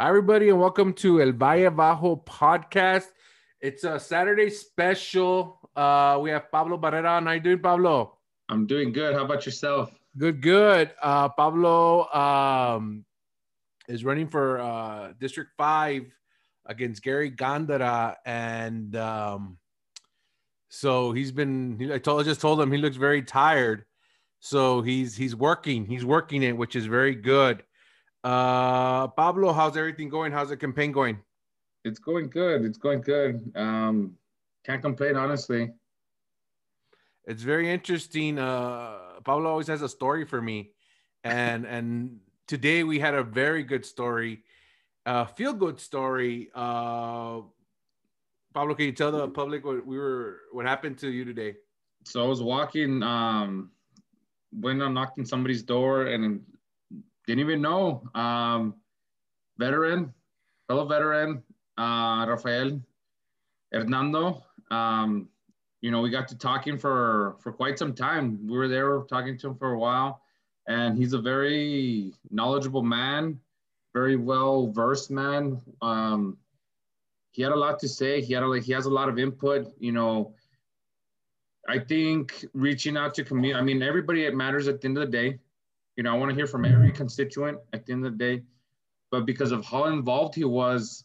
Hi, everybody, and welcome to El Valle Bajo podcast. It's a Saturday special. Uh, we have Pablo Barrera on. How you doing, Pablo? I'm doing good. How about yourself? Good, good. Uh, Pablo um, is running for uh, District 5 against Gary Gandara. And um, so he's been, I told, I just told him he looks very tired. So he's he's working, he's working it, which is very good. Uh, Pablo, how's everything going? How's the campaign going? It's going good. It's going good. Um, can't complain, honestly. It's very interesting. Uh, Pablo always has a story for me, and and today we had a very good story, uh, feel good story. Uh, Pablo, can you tell the public what we were, what happened to you today? So I was walking, um, went on knocking somebody's door, and didn't even know. Um, veteran, fellow veteran, uh, Rafael Hernando. Um, you know, we got to talking for for quite some time. We were there talking to him for a while, and he's a very knowledgeable man, very well versed man. Um, he had a lot to say. He had a, he has a lot of input. You know, I think reaching out to community. I mean, everybody it matters at the end of the day. You know, I want to hear from mm-hmm. every constituent at the end of the day. But because of how involved he was,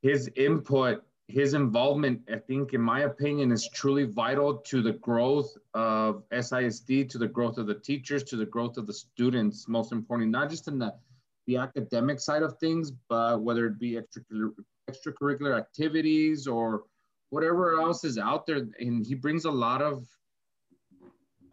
his input, his involvement, I think, in my opinion, is truly vital to the growth of SISD, to the growth of the teachers, to the growth of the students, most importantly, not just in the, the academic side of things, but whether it be extracurricular, extracurricular activities or whatever else is out there. And he brings a lot of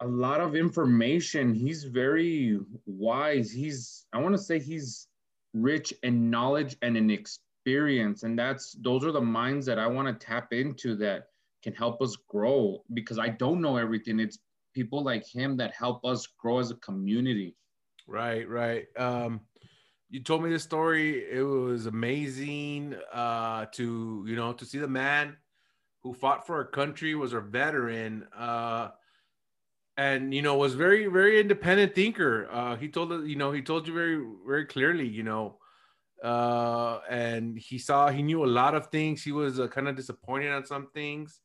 a lot of information. He's very wise. He's I want to say he's rich in knowledge and in experience, and that's those are the minds that I want to tap into that can help us grow because I don't know everything. It's people like him that help us grow as a community. Right, right. Um, you told me this story. It was amazing uh, to you know to see the man who fought for our country was a veteran. Uh, and you know was very very independent thinker. Uh he told you know he told you very very clearly you know uh and he saw he knew a lot of things. He was uh, kind of disappointed on some things.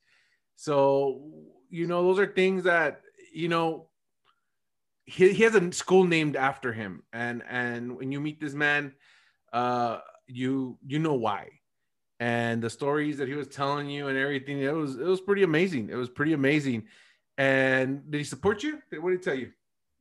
So you know those are things that you know he, he has a school named after him. And and when you meet this man uh you you know why. And the stories that he was telling you and everything it was it was pretty amazing. It was pretty amazing and did he support you? What did he tell you?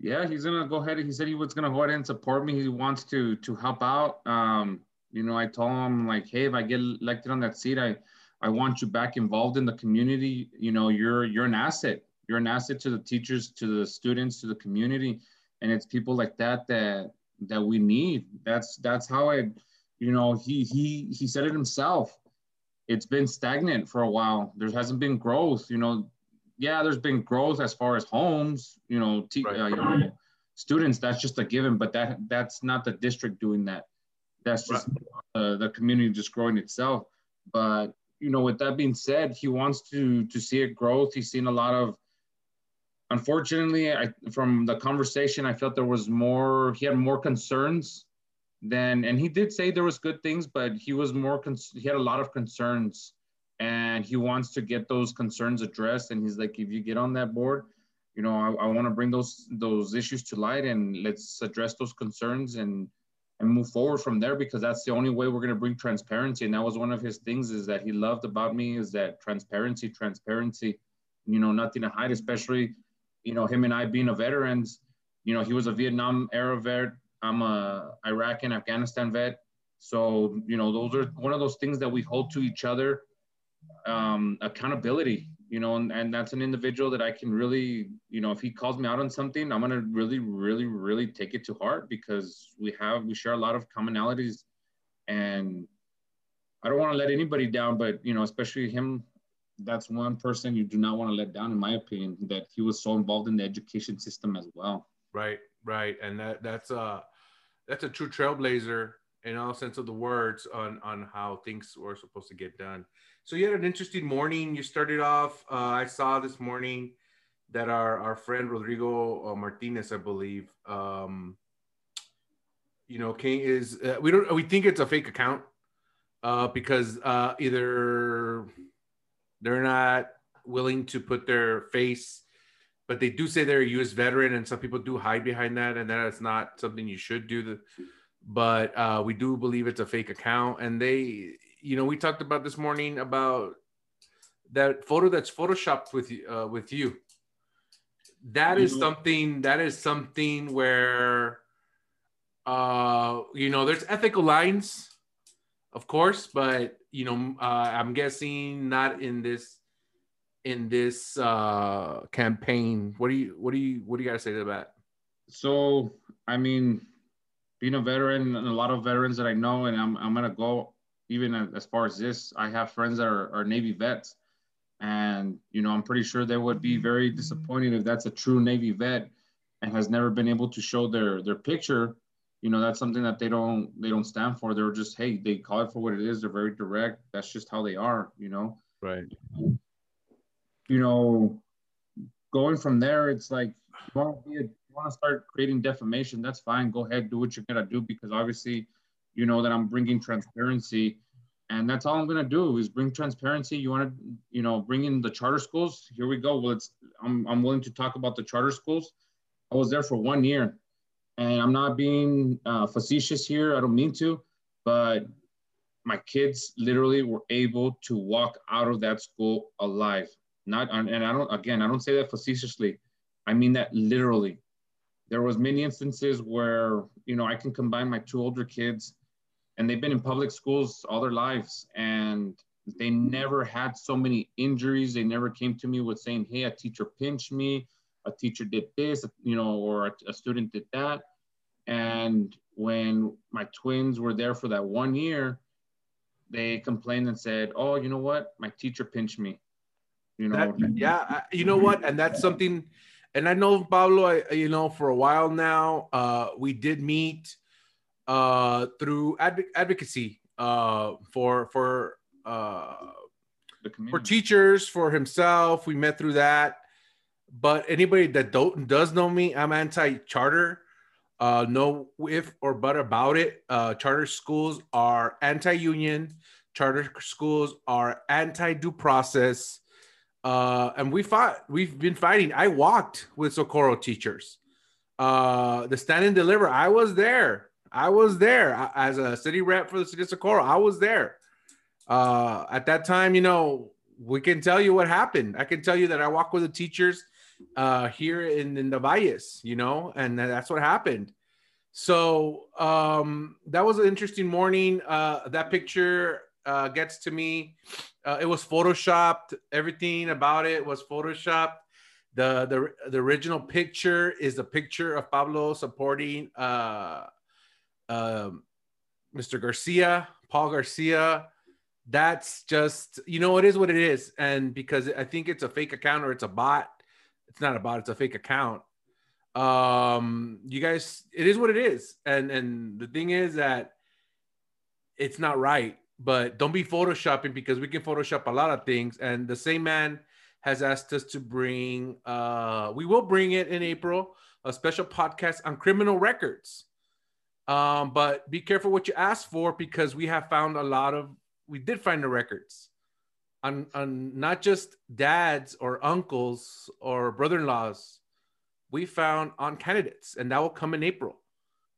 Yeah, he's gonna go ahead. He said he was gonna go ahead and support me. He wants to to help out. Um, you know, I told him like, hey, if I get elected on that seat, I I want you back involved in the community. You know, you're you're an asset. You're an asset to the teachers, to the students, to the community, and it's people like that that that we need. That's that's how I, you know, he he he said it himself. It's been stagnant for a while. There hasn't been growth. You know, yeah, there's been growth as far as homes, you know, right. uh, you know, students. That's just a given, but that that's not the district doing that. That's just right. uh, the community just growing itself. But you know, with that being said, he wants to to see a growth. He's seen a lot of. Unfortunately, I, from the conversation, I felt there was more. He had more concerns than, and he did say there was good things, but he was more. Cons- he had a lot of concerns and he wants to get those concerns addressed. And he's like, if you get on that board, you know, I, I want to bring those those issues to light and let's address those concerns and and move forward from there because that's the only way we're going to bring transparency. And that was one of his things is that he loved about me is that transparency, transparency, you know, nothing to hide, especially, you know, him and I being a veterans, you know, he was a Vietnam era vet. I'm a Iraq and Afghanistan vet. So, you know, those are one of those things that we hold to each other um, accountability, you know, and, and that's an individual that I can really, you know, if he calls me out on something, I'm gonna really, really, really take it to heart because we have we share a lot of commonalities, and I don't want to let anybody down, but you know, especially him. That's one person you do not want to let down, in my opinion. That he was so involved in the education system as well. Right, right, and that that's a that's a true trailblazer in all sense of the words on on how things were supposed to get done. So you had an interesting morning. You started off. Uh, I saw this morning that our our friend Rodrigo uh, Martinez, I believe, um, you know, King is uh, we don't we think it's a fake account uh, because uh, either they're not willing to put their face, but they do say they're a U.S. veteran, and some people do hide behind that, and that is not something you should do. The, but uh, we do believe it's a fake account, and they, you know, we talked about this morning about that photo that's photoshopped with uh, with you. That is mm-hmm. something. That is something where, uh, you know, there's ethical lines, of course, but you know, uh, I'm guessing not in this in this uh, campaign. What do you what do you what do you got to say to that? So, I mean, being a veteran, and a lot of veterans that I know, and I'm I'm gonna go even as far as this. I have friends that are, are Navy vets, and you know, I'm pretty sure they would be very disappointed if that's a true Navy vet and has never been able to show their their picture. You know that's something that they don't they don't stand for. They're just hey they call it for what it is. They're very direct. That's just how they are you know? Right. You know going from there it's like you want to be a, you want to start creating defamation that's fine go ahead do what you're gonna do because obviously you know that i'm bringing transparency and that's all i'm gonna do is bring transparency you want to you know bring in the charter schools here we go well it's i'm, I'm willing to talk about the charter schools i was there for one year and I'm not being uh, facetious here. I don't mean to, but my kids literally were able to walk out of that school alive. Not, and I don't, again, I don't say that facetiously. I mean that literally. There was many instances where, you know, I can combine my two older kids and they've been in public schools all their lives and they never had so many injuries. They never came to me with saying, hey, a teacher pinched me, a teacher did this, you know, or a, a student did that. And when my twins were there for that one year, they complained and said, "Oh, you know what? My teacher pinched me." You know. That, yeah, you know what? And that's something. And I know Pablo. I, you know, for a while now, uh, we did meet uh, through adv- advocacy uh, for for uh, for teachers for himself. We met through that. But anybody that don't does know me, I'm anti-charter. Uh, no if or but about it. Uh, charter schools are anti-union. Charter schools are anti-due process. Uh, and we fought. We've been fighting. I walked with Socorro teachers. Uh, the stand and deliver. I was there. I was there as a city rep for the city of Socorro. I was there. Uh, at that time, you know, we can tell you what happened. I can tell you that I walked with the teachers uh, here in, in the Valles, you know, and that's what happened. So um, that was an interesting morning. Uh, that picture uh, gets to me. Uh, it was photoshopped. Everything about it was photoshopped. The, the the original picture is the picture of Pablo supporting uh, uh, Mr. Garcia, Paul Garcia. That's just you know it is what it is, and because I think it's a fake account or it's a bot it's not a bot. it's a fake account um you guys it is what it is and and the thing is that it's not right but don't be photoshopping because we can photoshop a lot of things. And the same man has asked us to bring uh we will bring it in april a special podcast on criminal records. Um but be careful what you ask for because we have found a lot of we did find the records on, on not just dads or uncles or brother-in-laws. We found on candidates and that will come in april.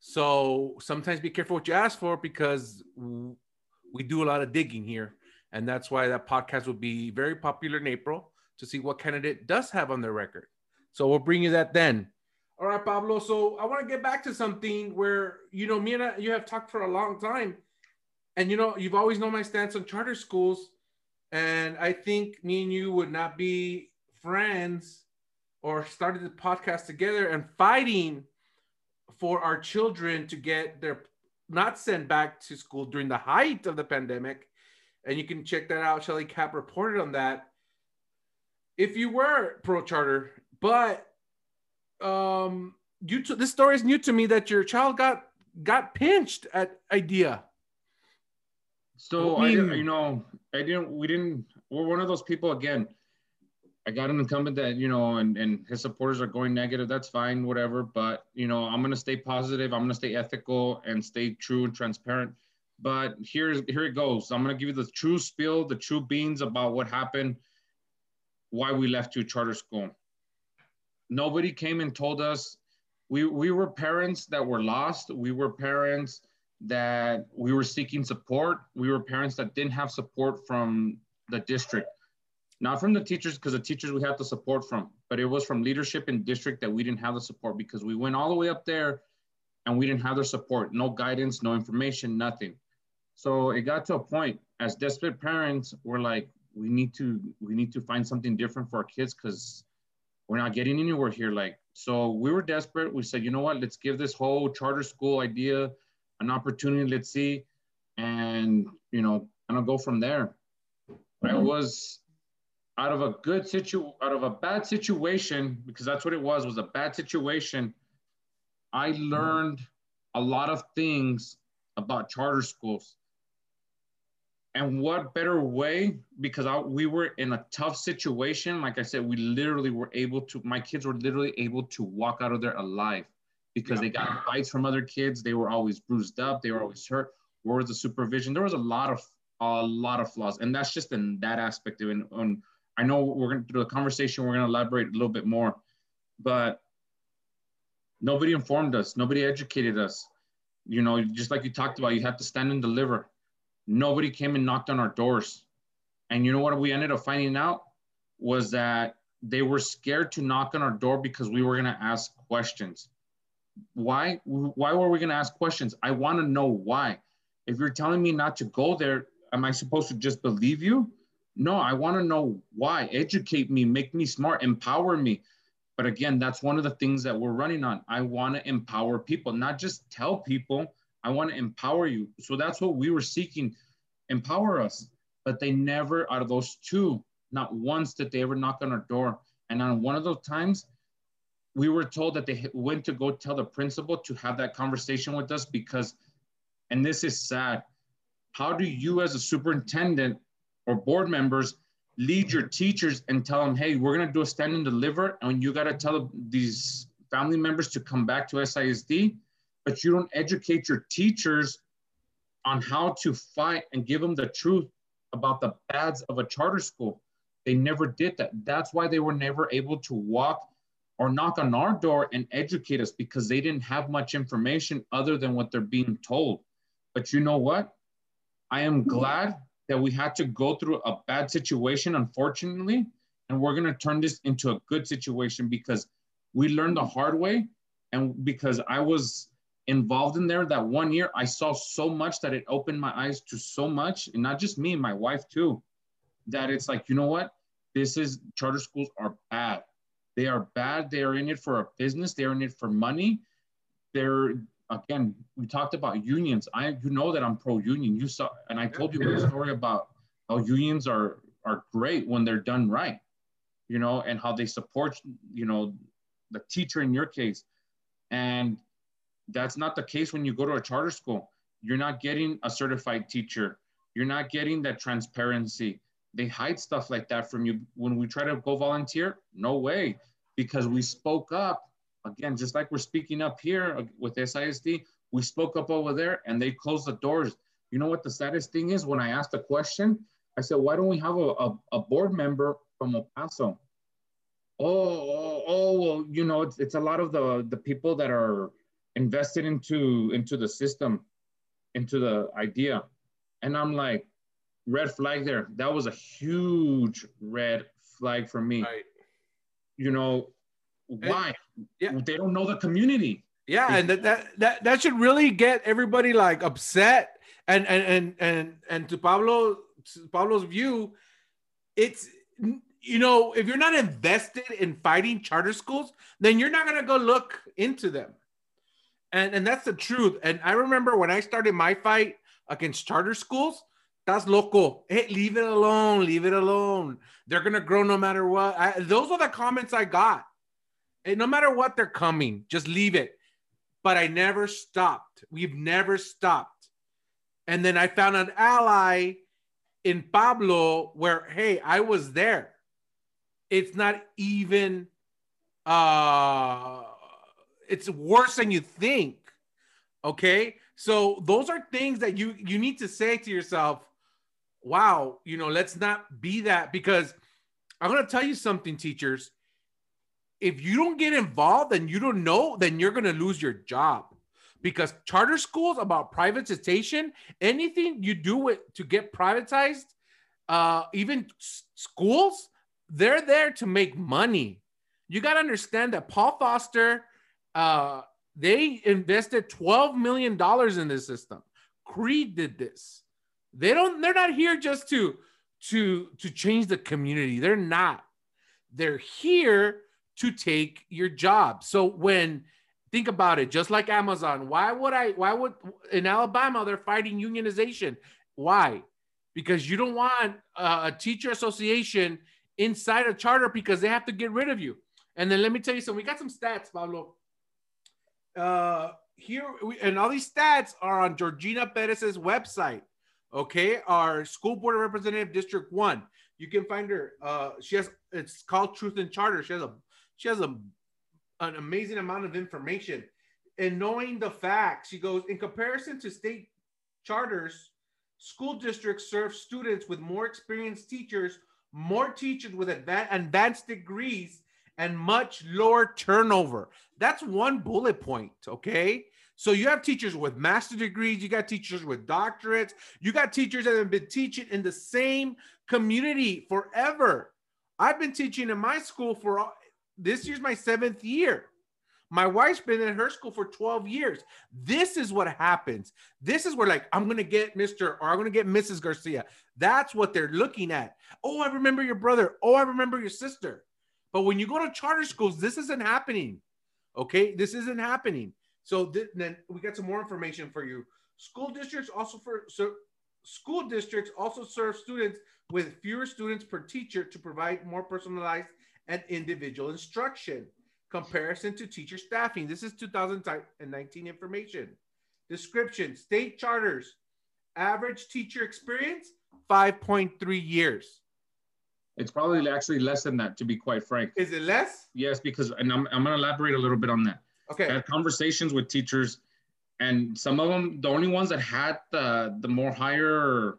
So sometimes be careful what you ask for because we do a lot of digging here and that's why that podcast will be very popular in april to see what candidate does have on their record. So we'll bring you that then. All right pablo so i want to get back to something where you know me and I, you have talked for a long time and you know you've always known my stance on charter schools and I think me and you would not be friends or started the podcast together and fighting for our children to get their not sent back to school during the height of the pandemic. And you can check that out. Shelly Cap reported on that. If you were pro charter, but um, you t- this story is new to me that your child got got pinched at IDEA. So I, mean, I you know, I didn't. We didn't. We're one of those people again. I got an incumbent that, you know, and, and his supporters are going negative. That's fine, whatever. But, you know, I'm going to stay positive. I'm going to stay ethical and stay true and transparent. But here's, here it goes. I'm going to give you the true spiel, the true beans about what happened, why we left you charter school. Nobody came and told us we, we were parents that were lost. We were parents that we were seeking support. We were parents that didn't have support from the district not from the teachers because the teachers we had the support from, but it was from leadership in district that we didn't have the support because we went all the way up there and we didn't have their support, no guidance, no information, nothing. So it got to a point as desperate parents, we're like, we need to we need to find something different for our kids because we're not getting anywhere here. Like, so we were desperate. We said, you know what, let's give this whole charter school idea an opportunity. Let's see. And you know, and I'll go from there. I mm-hmm. was out of a good situ out of a bad situation because that's what it was was a bad situation i mm-hmm. learned a lot of things about charter schools. And what better way because I, we were in a tough situation like i said we literally were able to my kids were literally able to walk out of there alive because yeah. they got bites from other kids they were always bruised up they were always hurt where was the supervision? There was a lot of a lot of flaws and that's just in that aspect of it on I know we're going to through the conversation, we're going to elaborate a little bit more, but nobody informed us. Nobody educated us. You know, just like you talked about, you have to stand and deliver. Nobody came and knocked on our doors. And you know what we ended up finding out was that they were scared to knock on our door because we were going to ask questions. Why? Why were we going to ask questions? I want to know why. If you're telling me not to go there, am I supposed to just believe you? No, I want to know why. Educate me, make me smart, empower me. But again, that's one of the things that we're running on. I want to empower people, not just tell people. I want to empower you. So that's what we were seeking empower us. But they never, out of those two, not once did they ever knock on our door. And on one of those times, we were told that they went to go tell the principal to have that conversation with us because, and this is sad, how do you as a superintendent or board members lead your teachers and tell them, hey, we're going to do a stand and deliver. And you got to tell these family members to come back to SISD, but you don't educate your teachers on how to fight and give them the truth about the bads of a charter school. They never did that. That's why they were never able to walk or knock on our door and educate us because they didn't have much information other than what they're being told. But you know what? I am mm-hmm. glad that we had to go through a bad situation, unfortunately, and we're going to turn this into a good situation because we learned the hard way. And because I was involved in there that one year, I saw so much that it opened my eyes to so much, and not just me, my wife too, that it's like, you know what? This is charter schools are bad. They are bad. They are in it for a business. They are in it for money. They're again, we talked about unions. I you know that I'm pro union. You saw, and I told you a story about how unions are are great when they're done right, you know, and how they support, you know, the teacher in your case. And that's not the case when you go to a charter school. You're not getting a certified teacher. You're not getting that transparency. They hide stuff like that from you. When we try to go volunteer, no way, because we spoke up again, just like we're speaking up here with SISD, we spoke up over there and they closed the doors. You know what the saddest thing is? When I asked a question, I said, why don't we have a, a, a board member from El Paso? Oh, oh, oh, well, you know, it's, it's a lot of the, the people that are invested into, into the system, into the idea. And I'm like, red flag there. That was a huge red flag for me. Right. You know, why? yeah. They don't know the community. Yeah, and that, that that that should really get everybody like upset. And and and and and to Pablo Pablo's view, it's you know if you're not invested in fighting charter schools, then you're not gonna go look into them. And and that's the truth. And I remember when I started my fight against charter schools, that's local. Hey, eh, leave it alone. Leave it alone. They're gonna grow no matter what. I, those are the comments I got no matter what they're coming, just leave it. But I never stopped. We've never stopped. And then I found an ally in Pablo where, hey, I was there. it's not even uh it's worse than you think. Okay? So those are things that you you need to say to yourself, wow, you know, let's not be that because I'm going to tell you something teachers. If you don't get involved and you don't know, then you're going to lose your job. Because charter schools about privatization, anything you do with, to get privatized, uh, even schools, they're there to make money. You got to understand that Paul Foster, uh, they invested $12 million in this system. CREEED did this. They don't, they're not here just to to to change the community. They're not. They're here to take your job. So when think about it, just like Amazon, why would I why would in Alabama they're fighting unionization? Why? Because you don't want a teacher association inside a charter because they have to get rid of you. And then let me tell you something. We got some stats, Pablo. Uh, here we, and all these stats are on Georgina Perez's website. Okay, our school board representative, District One. You can find her. Uh, she has. It's called Truth and Charter. She has a. She has a, an amazing amount of information. And knowing the facts, she goes in comparison to state charters, school districts serve students with more experienced teachers, more teachers with advanced degrees, and much lower turnover. That's one bullet point, okay? So you have teachers with master degrees, you got teachers with doctorates, you got teachers that have been teaching in the same community forever. I've been teaching in my school for this year's my seventh year. My wife's been in her school for 12 years. This is what happens. This is where, like, I'm going to get Mr. or I'm going to get Mrs. Garcia. That's what they're looking at. Oh, I remember your brother. Oh, I remember your sister. But when you go to charter schools, this isn't happening. Okay. This isn't happening. So th- then we got some more information for you. School districts also for so school districts also serve students with fewer students per teacher to provide more personalized and individual instruction. Comparison to teacher staffing. This is 2019 information. Description: State charters. Average teacher experience 5.3 years. It's probably actually less than that, to be quite frank. Is it less? Yes, because, and I'm, I'm going to elaborate a little bit on that. Okay. I had conversations with teachers, and some of them, the only ones that had the, the more higher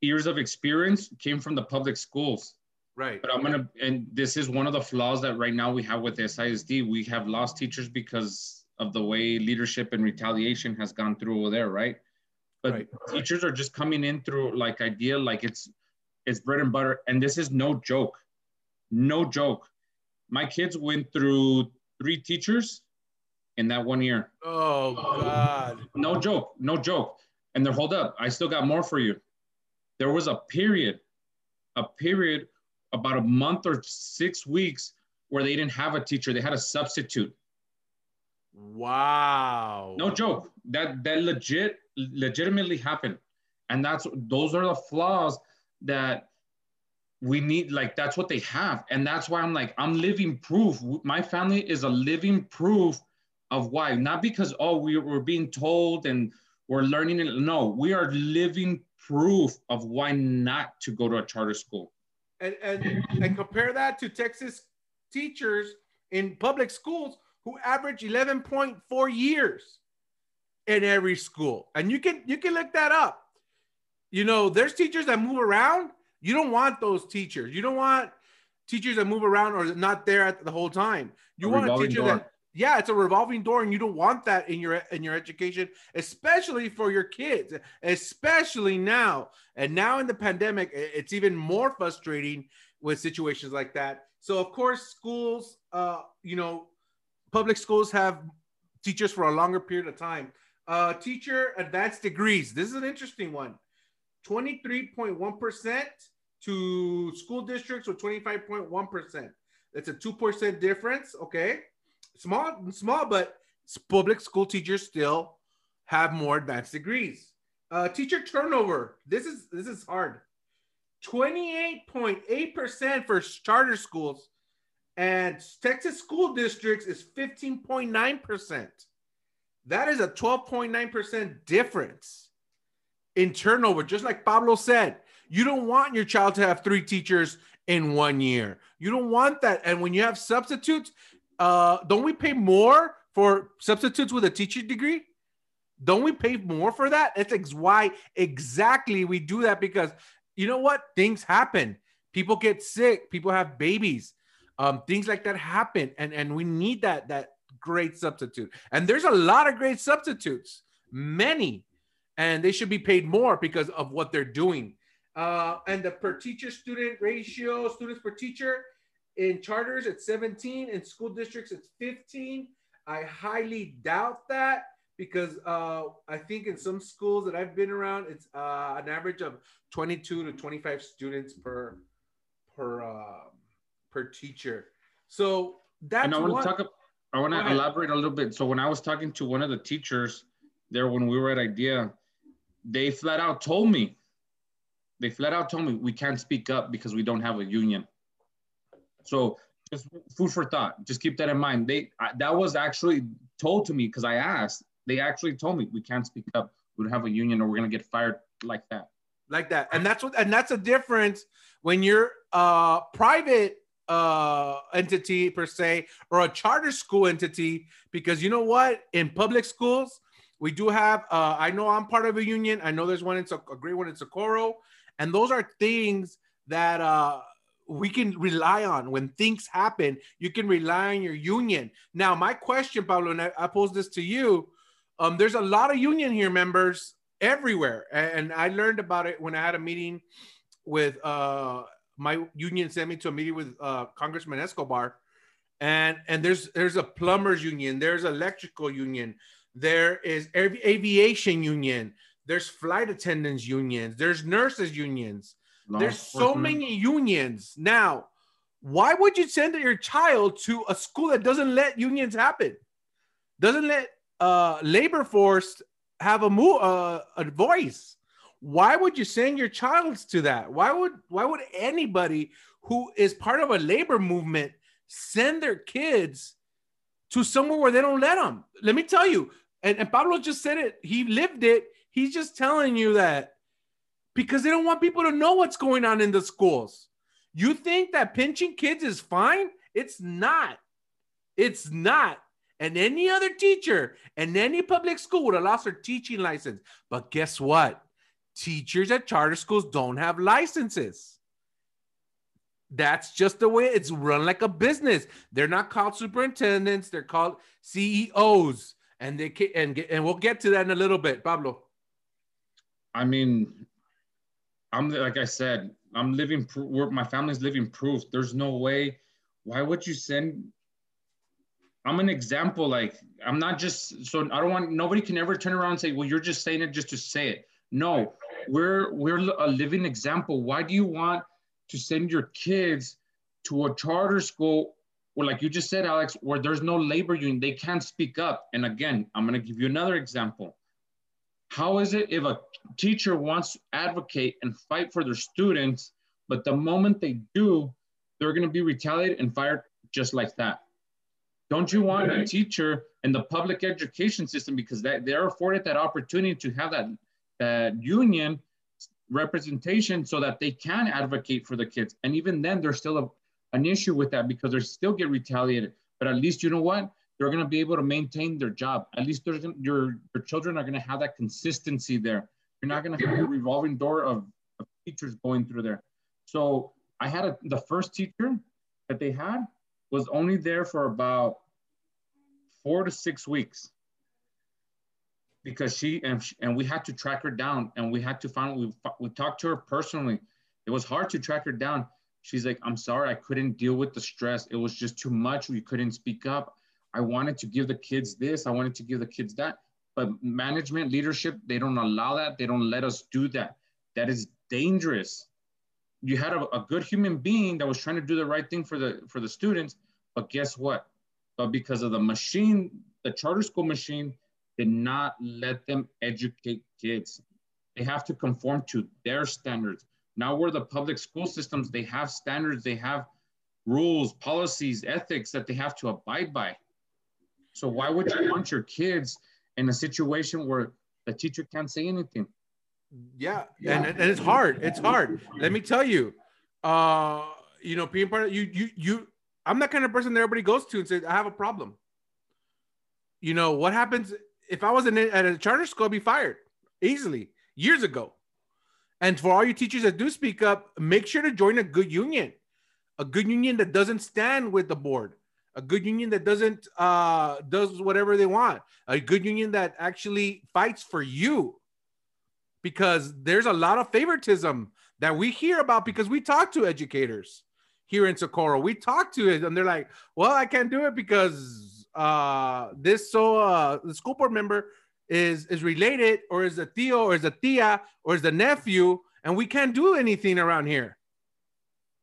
years of experience came from the public schools. Right. But I'm to, and this is one of the flaws that right now we have with SISD. We have lost teachers because of the way leadership and retaliation has gone through over there, right? But right. teachers are just coming in through like IDEA, like it's it's bread and butter. And this is no joke. No joke. My kids went through three teachers in that one year. Oh God. No joke. No joke. And they're hold up. I still got more for you. There was a period, a period about a month or six weeks where they didn't have a teacher. They had a substitute. Wow. No joke. That that legit legitimately happened. And that's those are the flaws that we need like that's what they have and that's why i'm like i'm living proof my family is a living proof of why not because oh we, we're being told and we're learning it no we are living proof of why not to go to a charter school and and, and compare that to texas teachers in public schools who average 11.4 years in every school and you can you can look that up you know, there's teachers that move around. You don't want those teachers. You don't want teachers that move around or not there at the whole time. You a want a teacher door. that yeah, it's a revolving door, and you don't want that in your in your education, especially for your kids, especially now. And now in the pandemic, it's even more frustrating with situations like that. So of course, schools, uh, you know, public schools have teachers for a longer period of time. Uh, teacher advanced degrees. This is an interesting one. 23.1% to school districts with 25.1%. That's a 2% difference. Okay. Small, small, but public school teachers still have more advanced degrees. Uh, teacher turnover. This is this is hard. 28.8% for charter schools and Texas school districts is 15.9%. That is a 12.9% difference in turnover, just like Pablo said. You don't want your child to have three teachers in one year. You don't want that. And when you have substitutes, uh, don't we pay more for substitutes with a teaching degree? Don't we pay more for that? That's ex- why exactly we do that because you know what? Things happen. People get sick. People have babies. Um, things like that happen, and and we need that that great substitute. And there's a lot of great substitutes, many, and they should be paid more because of what they're doing. Uh, and the per teacher student ratio, students per teacher, in charters it's 17, in school districts it's 15. I highly doubt that because uh, I think in some schools that I've been around, it's uh, an average of 22 to 25 students per per uh, per teacher. So that's and I want one- to talk. I want to elaborate a little bit. So when I was talking to one of the teachers there when we were at IDEA, they flat out told me, they flat out told me we can't speak up because we don't have a union. So just food for thought. Just keep that in mind. They I, that was actually told to me because I asked. They actually told me we can't speak up. We don't have a union, or we're gonna get fired like that. like that and that's what and that's a difference when you're a private uh entity per se or a charter school entity because you know what in public schools we do have uh i know i'm part of a union i know there's one Soc- a great one in socorro and those are things that uh we can rely on. When things happen you can rely on your union. Now my question pablo and i, I pose this to you um there's a lot of union here members everywhere. And i learned about it when i had a meeting with uh my union sent me to a meeting with uh congressman escobar. And and there's there's a plumbers union there's electrical union there is avi- aviation union there's flight attendants unions there's nurses unions there's so many unions. Now why would you send your child to a school that doesn't let unions happen? Doesn't let uh labor force have a mo- uh, a voice? Why would you send your child to that? Why would why would anybody who is part of a labor movement send their kids to somewhere where they don't let them let me tell you and, and pablo just said it. He lived it. He's just telling you that because they don't want people to know what's going on in the schools you think that pinching kids is fine it's not it's not and any other teacher and any public school would have lost their teaching license but guess what teachers at charter schools don't have licenses. That's just the way it's run like a business. They're not called superintendents, they're called CEOs. And they can, and and we'll get to that in a little bit, Pablo. I mean, I'm like I said, I'm living. Pro- my family's living proof. There's no way. Why would you send? I'm an example. Like I'm not just. So I don't want. Nobody can ever turn around and say, "Well, you're just saying it just to say it." No, we're we're a living example. Why do you want to send your kids to a charter school? Or like you just said, Alex, where there's no labor union, they can't speak up. And again, I'm to give you another example. How is it if a teacher wants to advocate and fight for their students, but the moment they do, they're going to be retaliated and fired just like that? Don't you want a teacher in the public education system because that they're afforded that opportunity to have that that union representation so that they can advocate for the kids? And even then, there's still a, an issue with that because they still get retaliated. But at least you know what? They're going to be able to maintain their job. At least gonna- your your children are going to have that consistency there. You're not going to have a revolving door of, of teachers going through there. So I had a, the first teacher that they had was only there for about four to six weeks because she and, she, and we had to track her down and we had to find we, we talked to her personally. It was hard to track her down. She's like, I'm sorry, I couldn't deal with the stress. It was just too much. We couldn't speak up. I wanted to give the kids this, I wanted to give the kids that. But management, leadership, they don't allow that. They don't let us do that. That is dangerous. You had a, a good human being that was trying to do the right thing for the for the students, but guess what? But because of the machine, the charter school machine did not let them educate kids. They have to conform to their standards. Now we're the public school systems, they have standards, they have rules, policies, ethics that they have to abide by. So why would you want your kids in a situation where the teacher can't say anything? Yeah, and, and it's hard. It's hard. Let me tell you. Uh, you know, being part of you, you, you. I'm that kind of person that everybody goes to and says, "I have a problem." You know what happens if I was in at a charter school? I'd be fired easily years ago. And for all you teachers that do speak up, make sure to join a good union, a good union that doesn't stand with the board, a good union that doesn't uh, does whatever they want, a good union that actually fights for you. Because there's a lot of favoritism that we hear about because we talk to educators here in Socorro. We talk to it and they're like, well, I can't do it because uh, this so uh, the school board member is is related or is a tío or is a tia or is the nephew and we can't do anything around here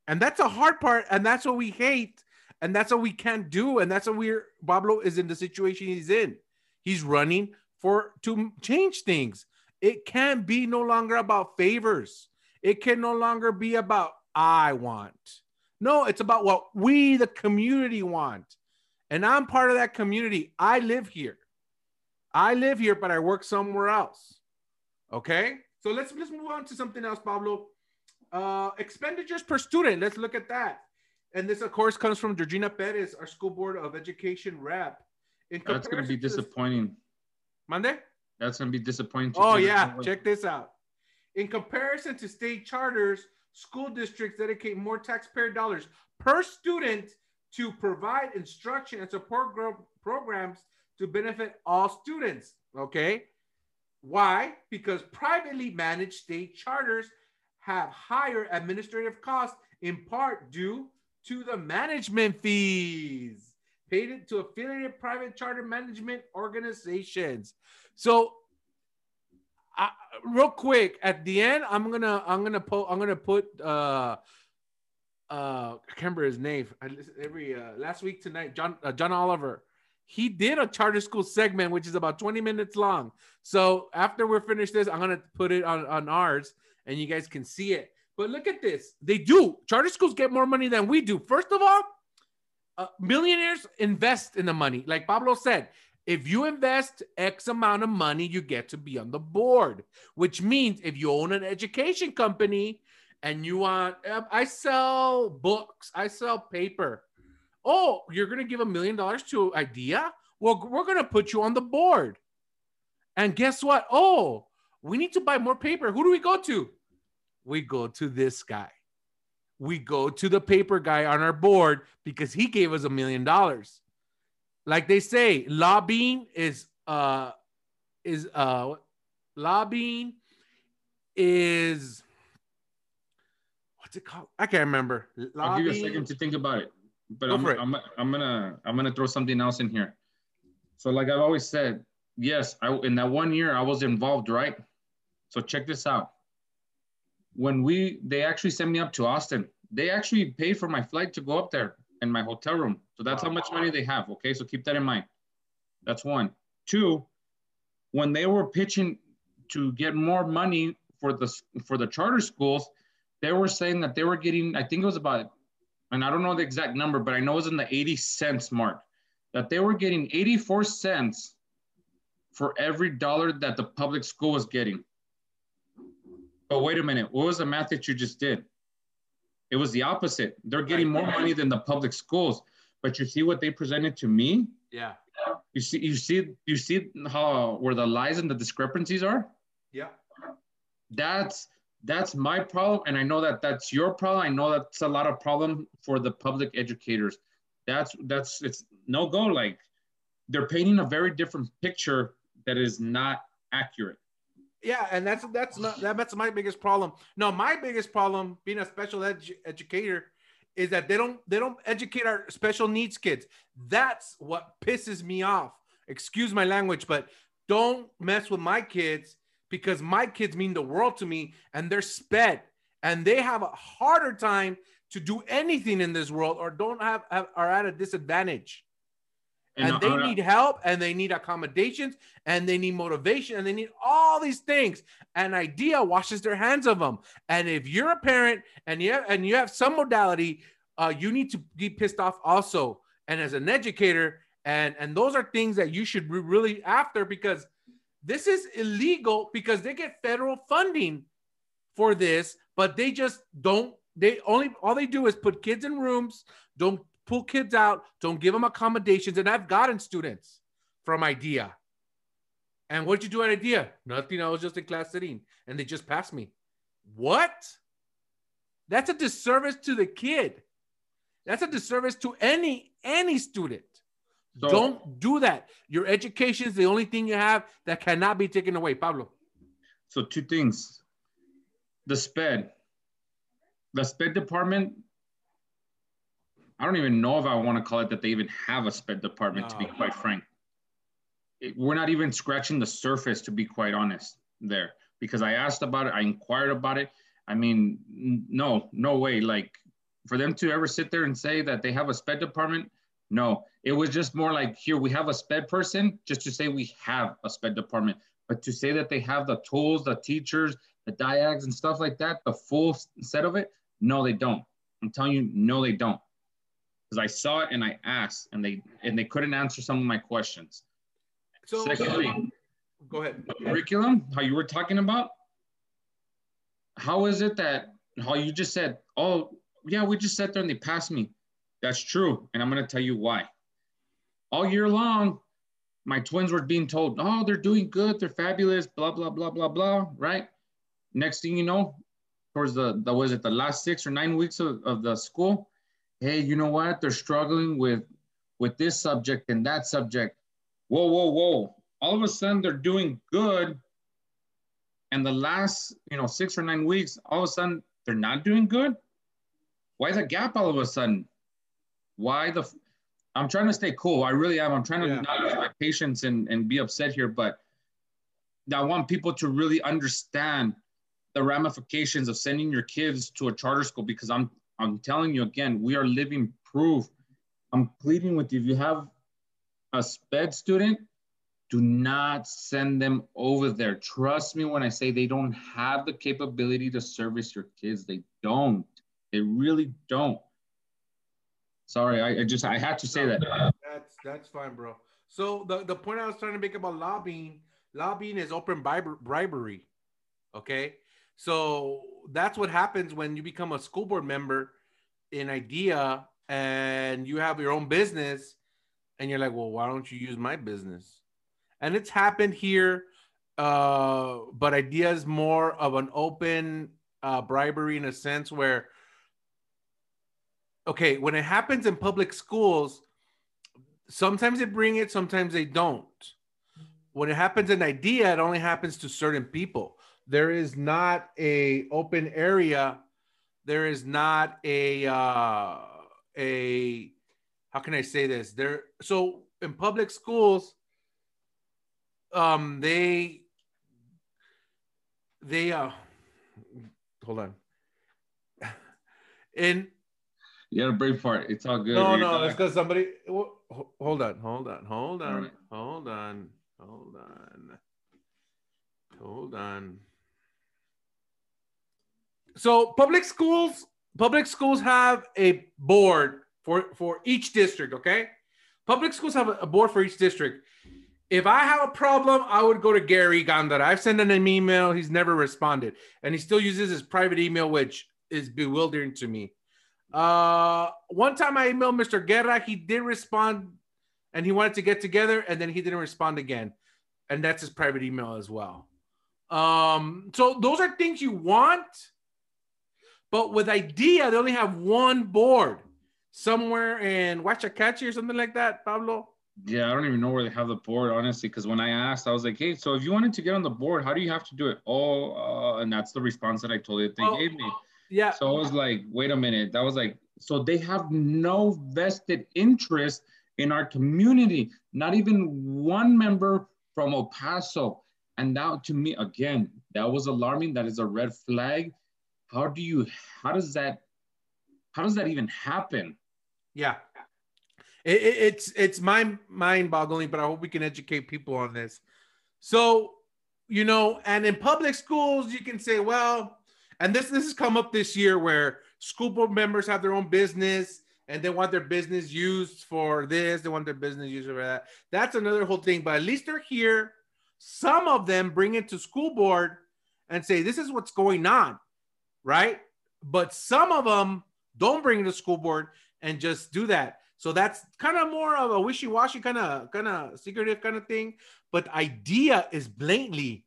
and that's a hard part and that's what we hate and that's what we can't do and that's what we're pablo is in the situation he's in he's running for to change things it can't be no longer about favors it can no longer be about i want no it's about what we the community want and i'm part of that community i live here I live here, but I work somewhere else. Okay. So let's let's move on to something else, Pablo. Uh, expenditures per student. Let's look at that. And this, of course, comes from Georgina Perez, our school board of education rep. That's going to be disappointing. Monday. That's going to be disappointing. Oh yeah, check this out. In comparison to state charters, school districts dedicate more taxpayer dollars per student to provide instruction and support programs to benefit all students. Okay. Why? Because privately managed state charters have higher administrative costs, in part due to the management fees paid to affiliated private charter management organizations. So, uh, real quick, at the end, I'm gonna I'm gonna put I'm gonna put uh uh I can't remember his name. I every uh, last week tonight. John uh, John Oliver he did a charter school segment, which is about 20 minutes long. So after we're finished this, I'm gonna put it on, on ours and you guys can see it. But look at this. They do. Charter schools get more money than we do. First of all, uh, millionaires invest in the money. Like Pablo said, if you invest X amount of money, you get to be on the board, which means if you own an education company and you want, uh, I sell books, I sell paper oh, you're going to give a million dollars to IDEA? Well, we're going to put you on the board. And guess what? Oh, we need to buy more paper. Who do we go to? We go to this guy. We go to the paper guy on our board because he gave us a million dollars. Like they say, lobbying is uh is uh lobbying is what's it called? I can't remember. Lobbying, I'll give you a second to think about it but I'm, I'm, I'm gonna I'm gonna throw something else in here. So like I've always said, yes, I in that one year I was involved, right? So check this out. When we they actually sent me up to Austin, they actually paid for my flight to go up there and my hotel room. So that's how much money they have. Okay, so keep that in mind. That's one. Two, when they were pitching to get more money for the for the charter schools, they were saying that they were getting, I think it was about and I don't know the exact number, but I know it's in the 80 cents mark, that they were getting 84 cents for every dollar that the public school was getting. But wait a minute, what was the math that you just did? It was the opposite. They're getting more money than the public schools. But you see what they presented to me? Yeah. You see, you see, you see how where the lies and the discrepancies are? Yeah. That's that's my problem and i know that that's your problem i know that's a lot of problem for the public educators that's that's it's no go like they're painting a very different picture that is not accurate yeah and that's that's not that's my biggest problem. No my biggest problem being a special ed educator is that they don't they don't educate our special needs kids. That's what pisses me off. Excuse my language but don't mess with my kids because my kids mean the world to me and they're sped and they have a harder time to do anything in this world or don't have, have are at a disadvantage and, and they uh, need help and they need accommodations and they need motivation and they need all these things. And IDEA washes their hands of them and if you're a parent and you have, and you have some modality uh, you need to be pissed off also. And as an educator and and those are things that you should be really after because this is illegal because they get federal funding for this, but they just don't They only all they do is put kids in rooms, don't pull kids out, don't give them accommodations. And I've gotten students from IDEA. And what'd you do at IDEA? Nothing. I was just in class sitting, and they just passed me. What? That's a disservice to the kid. That's a disservice to any any student. So, Don't do that. Your education is the only thing you have that cannot be taken away, Pablo. So two things. The SPED, the SPED department. I don't even know if I want to call it that they even have a SPED department. No. To be quite frank, it, we're not even scratching the surface. To be quite honest, there because I asked about it, I inquired about it. I mean, no, no way. Like for them to ever sit there and say that they have a SPED department, no. It was just more like here we have a SPED person, just to say we have a SPED department. But to say that they have the tools, the teachers, the diags and stuff like that, the full set of it, no, they don't. I'm telling you, no, they don't. Because I saw it and I asked, and they and they couldn't answer some of my questions. So, Secondly, um, go ahead. Curriculum, how you were talking about. How is it that how you just said, oh yeah, we just sat there and they passed me. That's true, and I'm gonna tell you why. All year long, my twins were being told, oh, they're doing good, they're fabulous, blah, blah, blah, blah, blah, right? Next thing you know, towards the, the was it the last six or nine weeks of, of the school, hey, you know what? They're struggling with with this subject and that subject. Whoa, whoa, whoa. All of a sudden they're doing good. And the last, you know, six or nine weeks, all of a sudden they're not doing good. Why the gap all of a sudden? Why the I'm trying to stay cool. I really am. I'm trying to yeah. not lose my patience and, and be upset here, but I want people to really understand the ramifications of sending your kids to a charter school because I'm I'm telling you again, we are living proof. I'm pleading with you. If you have a SPED student, do not send them over there. Trust me when I say they don't have the capability to service your kids. They don't. They really don't. Sorry, I, I just I had to say that. That's that's fine, bro. So the, the point I was trying to make about lobbying, lobbying is open bribery. Okay. So that's what happens when you become a school board member in IDEA and you have your own business and you're like, well, why don't you use my business? And it's happened here. Uh, but IDEA is more of an open uh, bribery in a sense where okay, when it happens in public schools, sometimes they bring it, sometimes they don't. When it happens in IDEA, it only happens to certain people. There is not a open area. There is not a uh, a how can I say this? There so in public schools, um, they they uh hold on. In you had a brave part. It's all good. No, no, it's because somebody. Hold on, hold on, hold on, right. hold on, hold on, hold on. So public schools, public schools have a board for for each district. Okay, public schools have a board for each district. If I have a problem, I would go to Gary Gandara. I've sent him an email. He's never responded, and he still uses his private email, which is bewildering to me. Uh, one time I emailed Mr. Guerra, he did respond and he wanted to get together and then he didn't respond again. And that's his private email as well. Um, so those are things you want, but with IDEA, they only have one board somewhere in Waxahachie or something like that, Pablo. Yeah, I don't even know where they have the board, honestly, because when I asked, I was like, hey, so if you wanted to get on the board, how do you have to do it? Oh, uh, and that's the response that I told you they oh, gave me. Yeah. So I was like, wait a minute. That was like, so they have no vested interest in our community, not even one member from El Paso. And now to me, again, that was alarming. That is a red flag. How do you, how does that, how does that even happen? Yeah. It, it, it's it's mind mind boggling, but I hope we can educate people on this. So, you know, and in public schools, you can say, well, and this this has come up this year where school board members have their own business and they want their business used for this, they want their business used for that. That's another whole thing. But at least they're here. Some of them bring it to school board and say, this is what's going on, right? but some of them don't bring the school board and just do that. So that's kind of more of a wishy-washy kind of kind of secretive kind of thing. But the IDEA is blatantly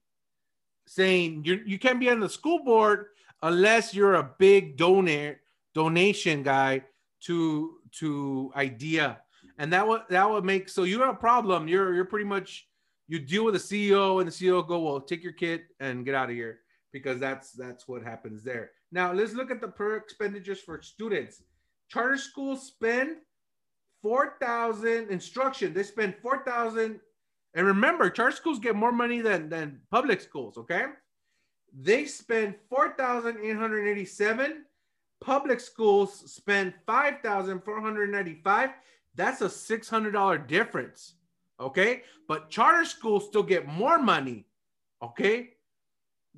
saying you you can't be on the school board unless you're a big donor donation guy to to IDEA and that would that would make so you have a problem you're you're pretty much you deal with the ceo and the ceo go well take your kid and get out of here because that's that's what happens there. Now let's look at the per expenditures for students. Charter schools spend 4000 instruction they spend 4000 and remember charter schools get more money than than public schools okay? They spend 4887 public schools spend 5495 that's a $600 difference okay? But charter schools still get more money okay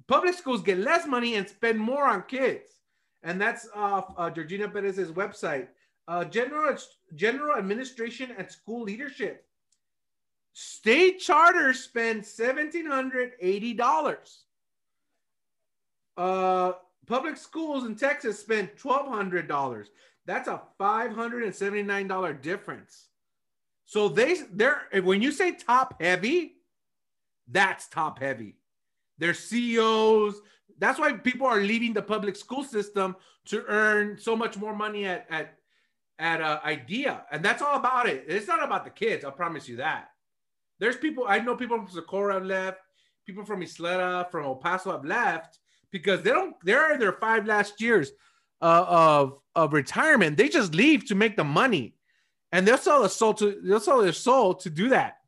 public schools get less money and spend more on kids and that's off uh, georgina perez's website uh, general general administration and school leadership state charters spend $1780 uh, public schools in Texas spend $1,200. That's a $579 difference. So they they're when you say top heavy, that's top heavy. They're CEOs. That's why people are leaving the public school system to earn so much more money at at at uh, IDEA, and that's all about it. It's not about the kids. I promise you that. There's people I know. People from Socorro have left. People from Ysleta, from El Paso have left because they don't. They're in their five last years uh, of of retirement. They just leave to make the money, and they'll sell their soul to they'll sell their soul to do that,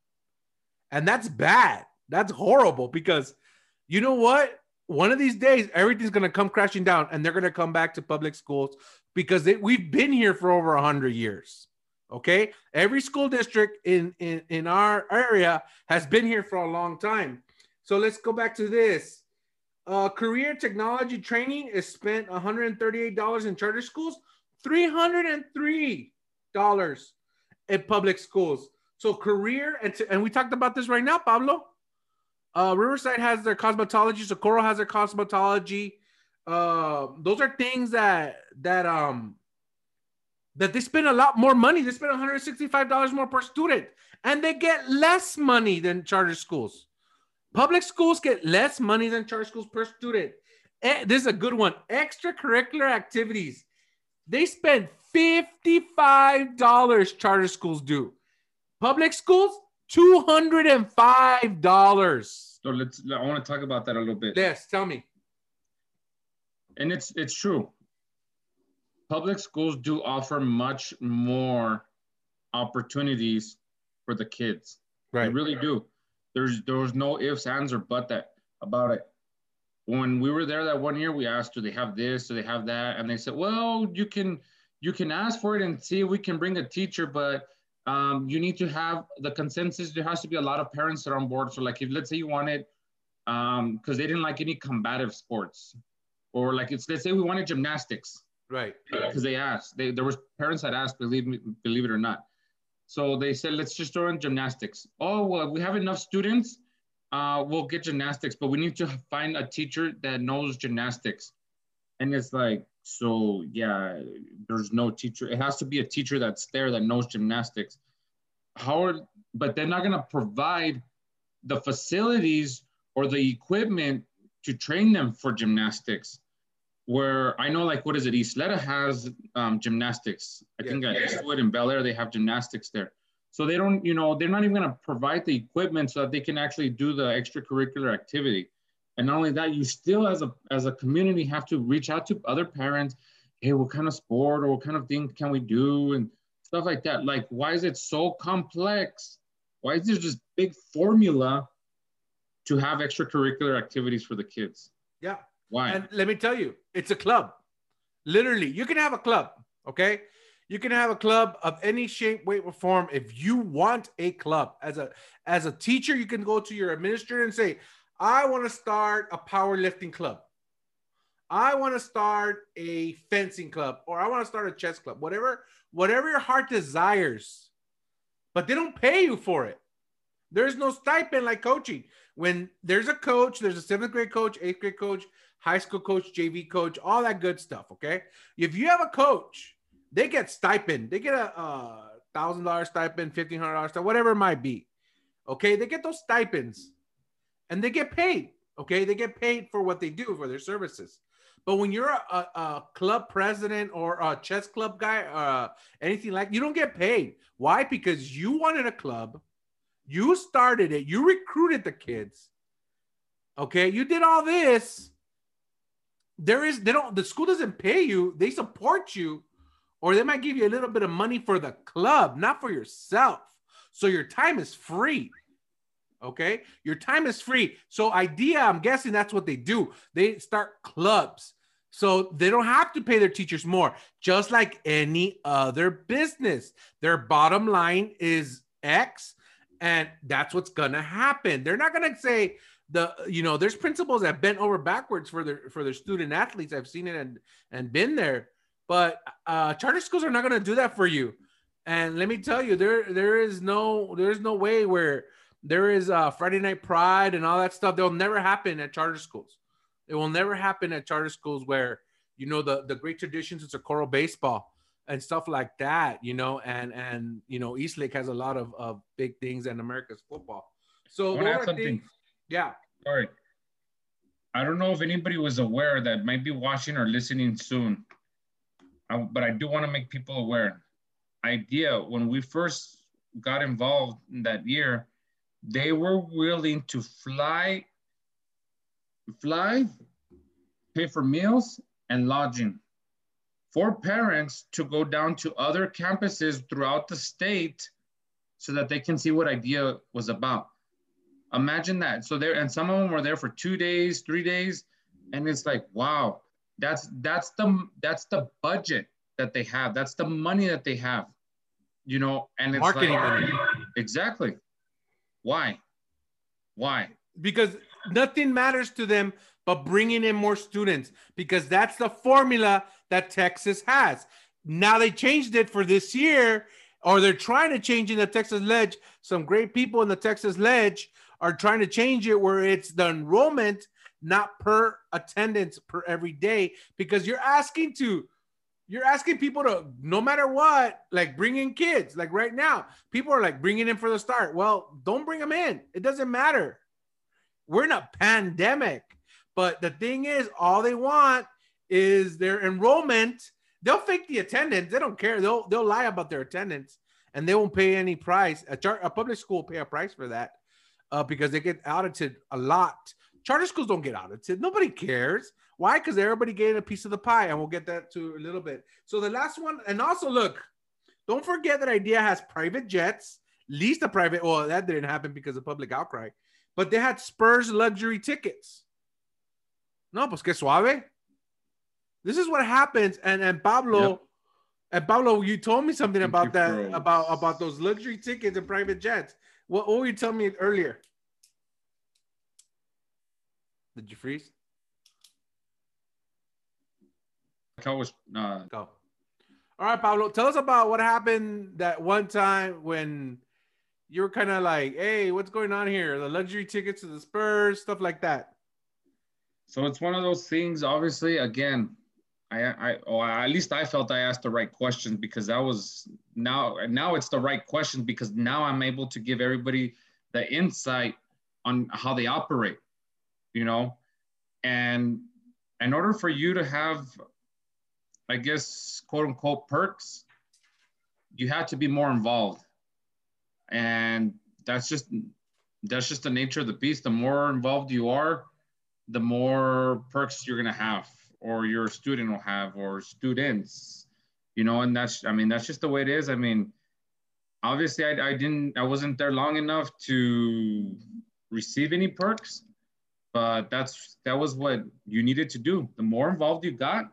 and that's bad. That's horrible because you know what? One of these days, everything's gonna come crashing down, and they're gonna come back to public schools because they, we've been here for over a hundred years. Okay, every school district in, in in our area has been here for a long time. So let's go back to this. Uh, career technology training is spent $138 in charter schools, $303 in public schools. So career and t- and we talked about this right now, Pablo. Uh, Riverside has their cosmetology, Socorro has their cosmetology. Uh, those are things that that um that they spend a lot more money. They spend $165 more per student, and they get less money than charter schools. Public schools get less money than charter schools per student. Eh, this is a good one. Extracurricular activities. They spend $55 charter schools do. Public schools, $205. So let's I want to talk about that a little bit. Yes, tell me. And it's it's true. Public schools do offer much more opportunities for the kids. Right. They really do. There's there was no ifs, ands, or but that about it. When we were there that one year, we asked, do they have this? Do they have that? And they said, well, you can you can ask for it and see if we can bring a teacher, but um, you need to have the consensus. There has to be a lot of parents that are on board. So like if let's say you wanted, because um, they didn't like any combative sports, or like it's let's say we wanted gymnastics, right? Because they asked, they, there was parents that asked, believe me, believe it or not. So they said, let's just throw in gymnastics. Oh, well, we have enough students. Uh, we'll get gymnastics, but we need to find a teacher that knows gymnastics. And it's like, so yeah, there's no teacher. It has to be a teacher that's there that knows gymnastics. How are, but they're not going to provide the facilities or the equipment to train them for gymnastics where I know like what is it? Ysleta has um, gymnastics. I yeah. think at Eastwood and Bel Air they have gymnastics there. So they don't, you know, they're not even gonna provide the equipment so that they can actually do the extracurricular activity. And not only that, you still as a as a community have to reach out to other parents. Hey, what kind of sport or what kind of thing can we do and stuff like that. Like, why is it so complex? Why is there this big formula to have extracurricular activities for the kids? Yeah, why? And let me tell you, it's a club. Literally, you can have a club, okay? You can have a club of any shape, weight, or form. If you want a club as a as a teacher, you can go to your administrator and say, "I want to start a powerlifting club. I want to start a fencing club, or I want to start a chess club. Whatever, whatever your heart desires." But they don't pay you for it. There's no stipend like coaching. when there's a coach, there's a seventh grade coach, eighth grade coach, high school coach, JV coach, all that good stuff. Okay. If you have a coach, they get stipend. They get a thousand dollar stipend, fifteen hundred dollars, whatever it might be. Okay, they get those stipends, and they get paid. Okay, they get paid for what they do for their services. But when you're a, a club president or a chess club guy, uh, anything like, you don't get paid. Why? Because you wanted a club, you started it, you recruited the kids. Okay, you did all this. There is they don't the school doesn't pay you, they support you, or they might give you a little bit of money for the club, not for yourself. So your time is free. Okay. Your time is free. So, IDEA, I'm guessing that's what they do. They start clubs. So they don't have to pay their teachers more, just like any other business. Their bottom line is X, and that's what's gonna happen. They're not gonna say the you know there's principals that bent over backwards for their for their student athletes. I've seen it and and been there, but uh, charter schools are not gonna do that for you. And let me tell you, there there is no there's no way where there is uh, Friday Night Pride and all that stuff. They'll never happen at charter schools. It will never happen at charter schools where you know the the great traditions. It's a choral baseball and stuff like that. You know, and and you know Eastlake has a lot of of big things and America's football. So things, yeah. Sorry. I don't know if anybody was aware that might be watching or listening soon, I, but I do want to make people aware IDEA when we first got involved in that year, they were willing to fly, fly, pay for meals and lodging for parents to go down to other campuses throughout the state so that they can see what IDEA was about. Imagine that. So there, and some of them were there for two days, three days, and it's like, wow, that's that's the that's the budget that they have. That's the money that they have you know, and it's marketing like, money. Exactly. Why? Why? Because nothing matters to them but bringing in more students because that's the formula that Texas has. Now they changed it for this year, or they're trying to change in the Texas Lege. Some great people in the Texas Lege are trying to change it where it's the enrollment, not per attendance per every day, because you're asking to you're asking people to no matter what like bring in kids. Like right now people are like bringing in for the start. Well don't bring them in. It doesn't matter. We're in a pandemic but the thing is all they want is their enrollment. They'll fake the attendance. They don't care. They'll they'll lie about their attendance and they won't pay any price. A, char- a public school pay a price for that uh, because they get audited a lot. Charter schools don't get audited. Nobody cares why? Because everybody getting a piece of the pie, and we'll get that to a little bit. So the last one, and also look, don't forget that IDEA has private jets, least a private. Well, that didn't happen because of public outcry, but they had Spurs luxury tickets. No, pues que suave. This is what happens, and and Pablo. Yep. And Pablo, you told me something Thank about that, about about those luxury tickets and private jets. What, what were you telling me earlier? Did you freeze? Uh, go. All right, Pablo, tell us about what happened that one time when you were kind of like, "Hey, what's going on here? The luxury tickets to the Spurs, stuff like that." So it's one of those things. Obviously, again, I, I, or at least I felt I asked the right questions because that was now, now it's the right questions because now I'm able to give everybody the insight on how they operate, you know, and in order for you to have I guess, quote unquote perks, you have to be more involved. And that's just that's just the nature of the beast. The more involved you are, the more perks you're gonna have, or your student will have, or students, you know, and that's I mean, that's just the way it is. I mean, obviously I, I didn't I wasn't there long enough to receive any perks, but that's that was what you needed to do. The more involved you got,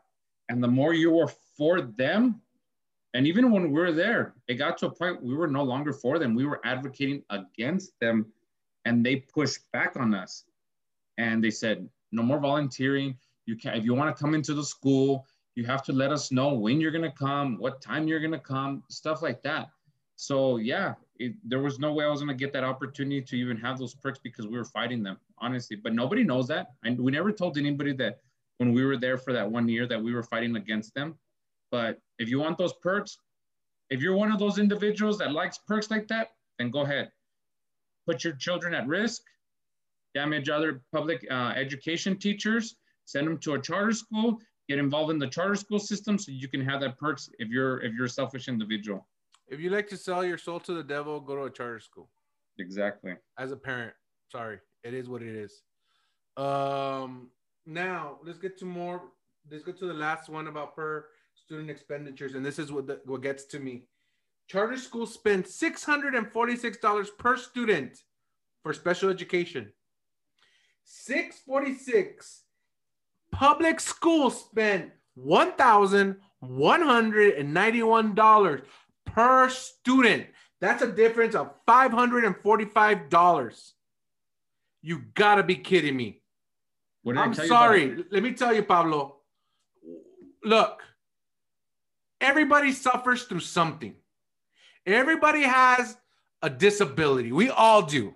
and the more you were for them, and even when we were there, it got to a point we were no longer for them. We were advocating against them, and they pushed back on us. And they said, no more volunteering. You can if you want to come into the school, you have to let us know when you're gonna come, what time you're gonna come, stuff like that. So yeah, it, there was no way I was gonna get that opportunity to even have those perks because we were fighting them, honestly. But nobody knows that, and we never told anybody that when we were there for that one year that we were fighting against them. But if you want those perks, if you're one of those individuals that likes perks like that, then go ahead. Put your children at risk, damage other public uh, education teachers, send them to a charter school, get involved in the charter school system so you can have that perks if you're if you're a selfish individual. If you like to sell your soul to the devil, go to a charter school. Exactly. As a parent, sorry, it is what it is. Um, now let's get to more. Let's get to the last one about per student expenditures, and this is what the, what gets to me. Charter schools spend six hundred and forty-six dollars per student for special education. Six forty-six. Public schools spend one thousand one hundred and ninety-one dollars per student. That's a difference of five hundred and forty-five dollars. You gotta be kidding me. I'm sorry. Let me tell you, Pablo. Look, everybody suffers through something. Everybody has a disability. We all do.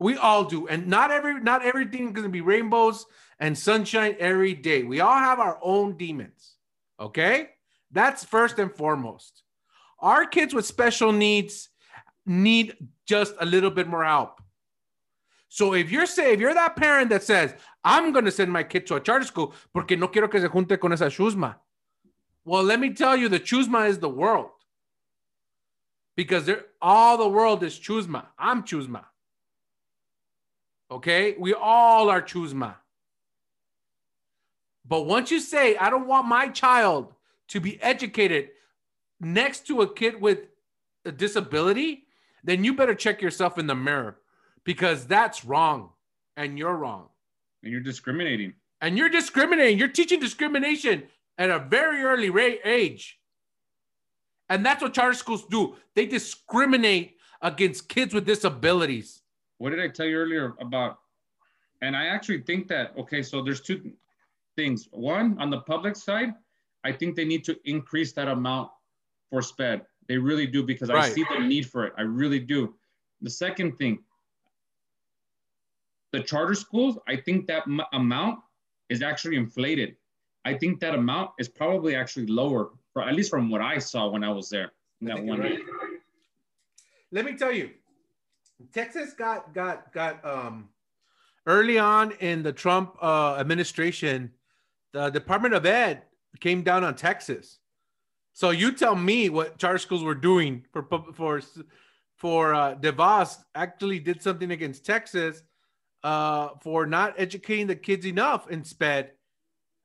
We all do. And not every not everything is going to be rainbows and sunshine every day. We all have our own demons. Okay? That's first and foremost. Our kids with special needs need just a little bit more help. So if you're say if you're that parent that says I'm going to send my kid to a charter school porque no quiero que se junte con esa chusma. Well, let me tell you, the chusma is the world because all the world is chusma. I'm chusma. Okay, we all are chusma. But once you say I don't want my child to be educated next to a kid with a disability, then you better check yourself in the mirror because that's wrong and you're wrong. And you're discriminating. And you're discriminating. You're teaching discrimination at a very early rate, age. And that's what charter schools do. They discriminate against kids with disabilities. What did I tell you earlier about? And I actually think that, okay, so there's two things. One, on the public side, I think they need to increase that amount for SPED. They really do because right. I see the need for it. I really do. The second thing, the charter schools, I think that m- amount is actually inflated. I think that amount is probably actually lower, for at least from what I saw when I was there. that one right. Let me tell you, Texas got got got um early on in the Trump uh, administration, the Department of Ed came down on Texas. So you tell me what charter schools were doing for for for uh, DeVos actually did something against Texas uh, for not educating the kids enough in SPED.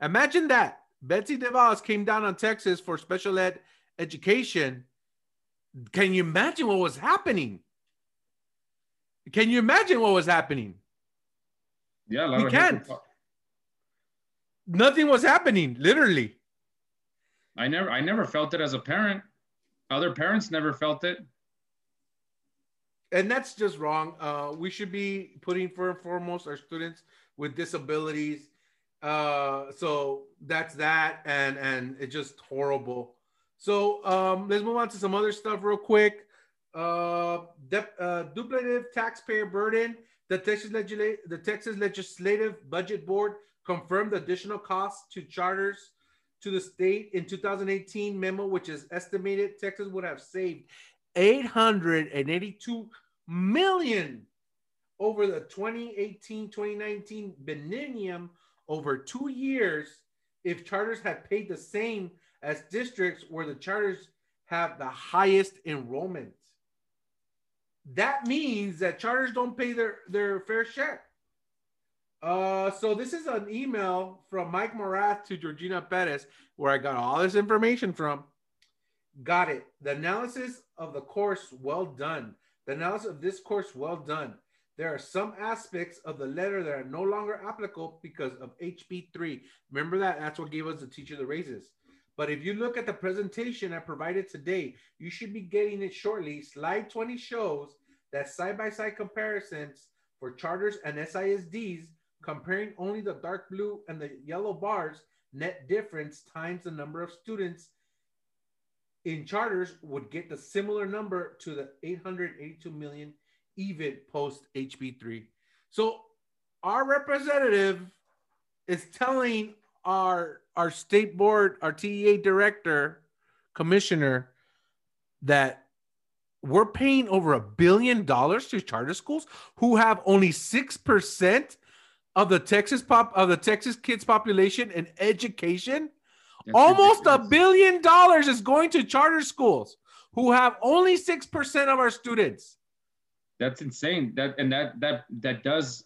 Imagine that. Betsy DeVos came down on Texas for special ed education. Can you imagine what was happening? Can you imagine what was happening? Yeah, we can't. Nothing was happening, literally. I never, I never felt it as a parent. Other parents never felt it and that's just wrong. Uh, we should be putting first and foremost our students with disabilities. Uh, so that's that, and and it's just horrible. So um, let's move on to some other stuff real quick. Uh, de- uh, duplicative taxpayer burden. The Texas legislative, the Texas Legislative Budget Board confirmed additional costs to charters to the state in 2018 memo, which is estimated Texas would have saved 882 million over the 2018-2019 biennium over two years if charters had paid the same as districts where the charters have the highest enrollment. That means that charters don't pay their, their fair share. Uh, so this is an email from Mike Morath to Georgina Perez, where I got all this information from. Got it. The analysis of the course, well done. The analysis of this course, well done. There are some aspects of the letter that are no longer applicable because of HB3. Remember that? That's what gave us the teacher the raises. But if you look at the presentation I provided today, you should be getting it shortly. Slide 20 shows that side-by-side comparisons for charters and SISDs, comparing only the dark blue and the yellow bars, net difference times the number of students in charters would get the similar number to the 882 million even post HB3. So our representative is telling our our state board, our TEA director, commissioner that we're paying over a billion dollars to charter schools who have only 6% of the Texas pop of the Texas kids population in education. That's Almost ridiculous. a billion dollars is going to charter schools who have only 6% of our students. That's insane. That and that that that does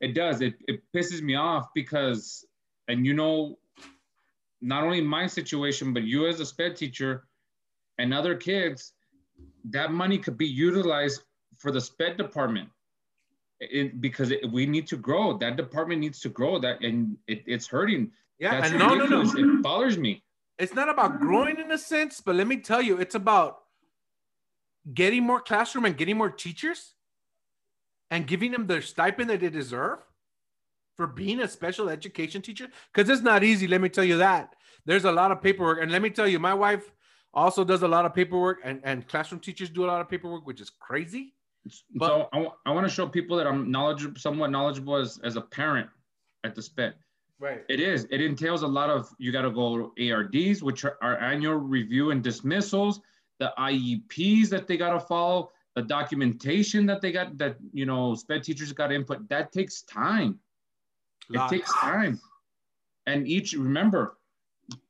it does. It it pisses me off because and you know not only my situation but you as a sped teacher and other kids that money could be utilized for the sped department it, because it, we need to grow that department needs to grow that and it, it's hurting yeah That's and no no no. it bothers me. It's not about growing in a sense but let me tell you it's about getting more classroom and getting more teachers and giving them the stipend that they deserve for being a special education teacher. Because it's not easy let me tell you that. There's a lot of paperwork and let me tell you my wife also does a lot of paperwork and, and classroom teachers do a lot of paperwork which is crazy. But, so I, I want to show people that i'm knowledgeable somewhat knowledgeable as, as a parent at the sped right it is it entails a lot of you got to go ARDs which are our annual review and dismissals the IEPs that they got to follow, the documentation that they got that you know sped teachers got input. That takes time. It takes time. And each remember,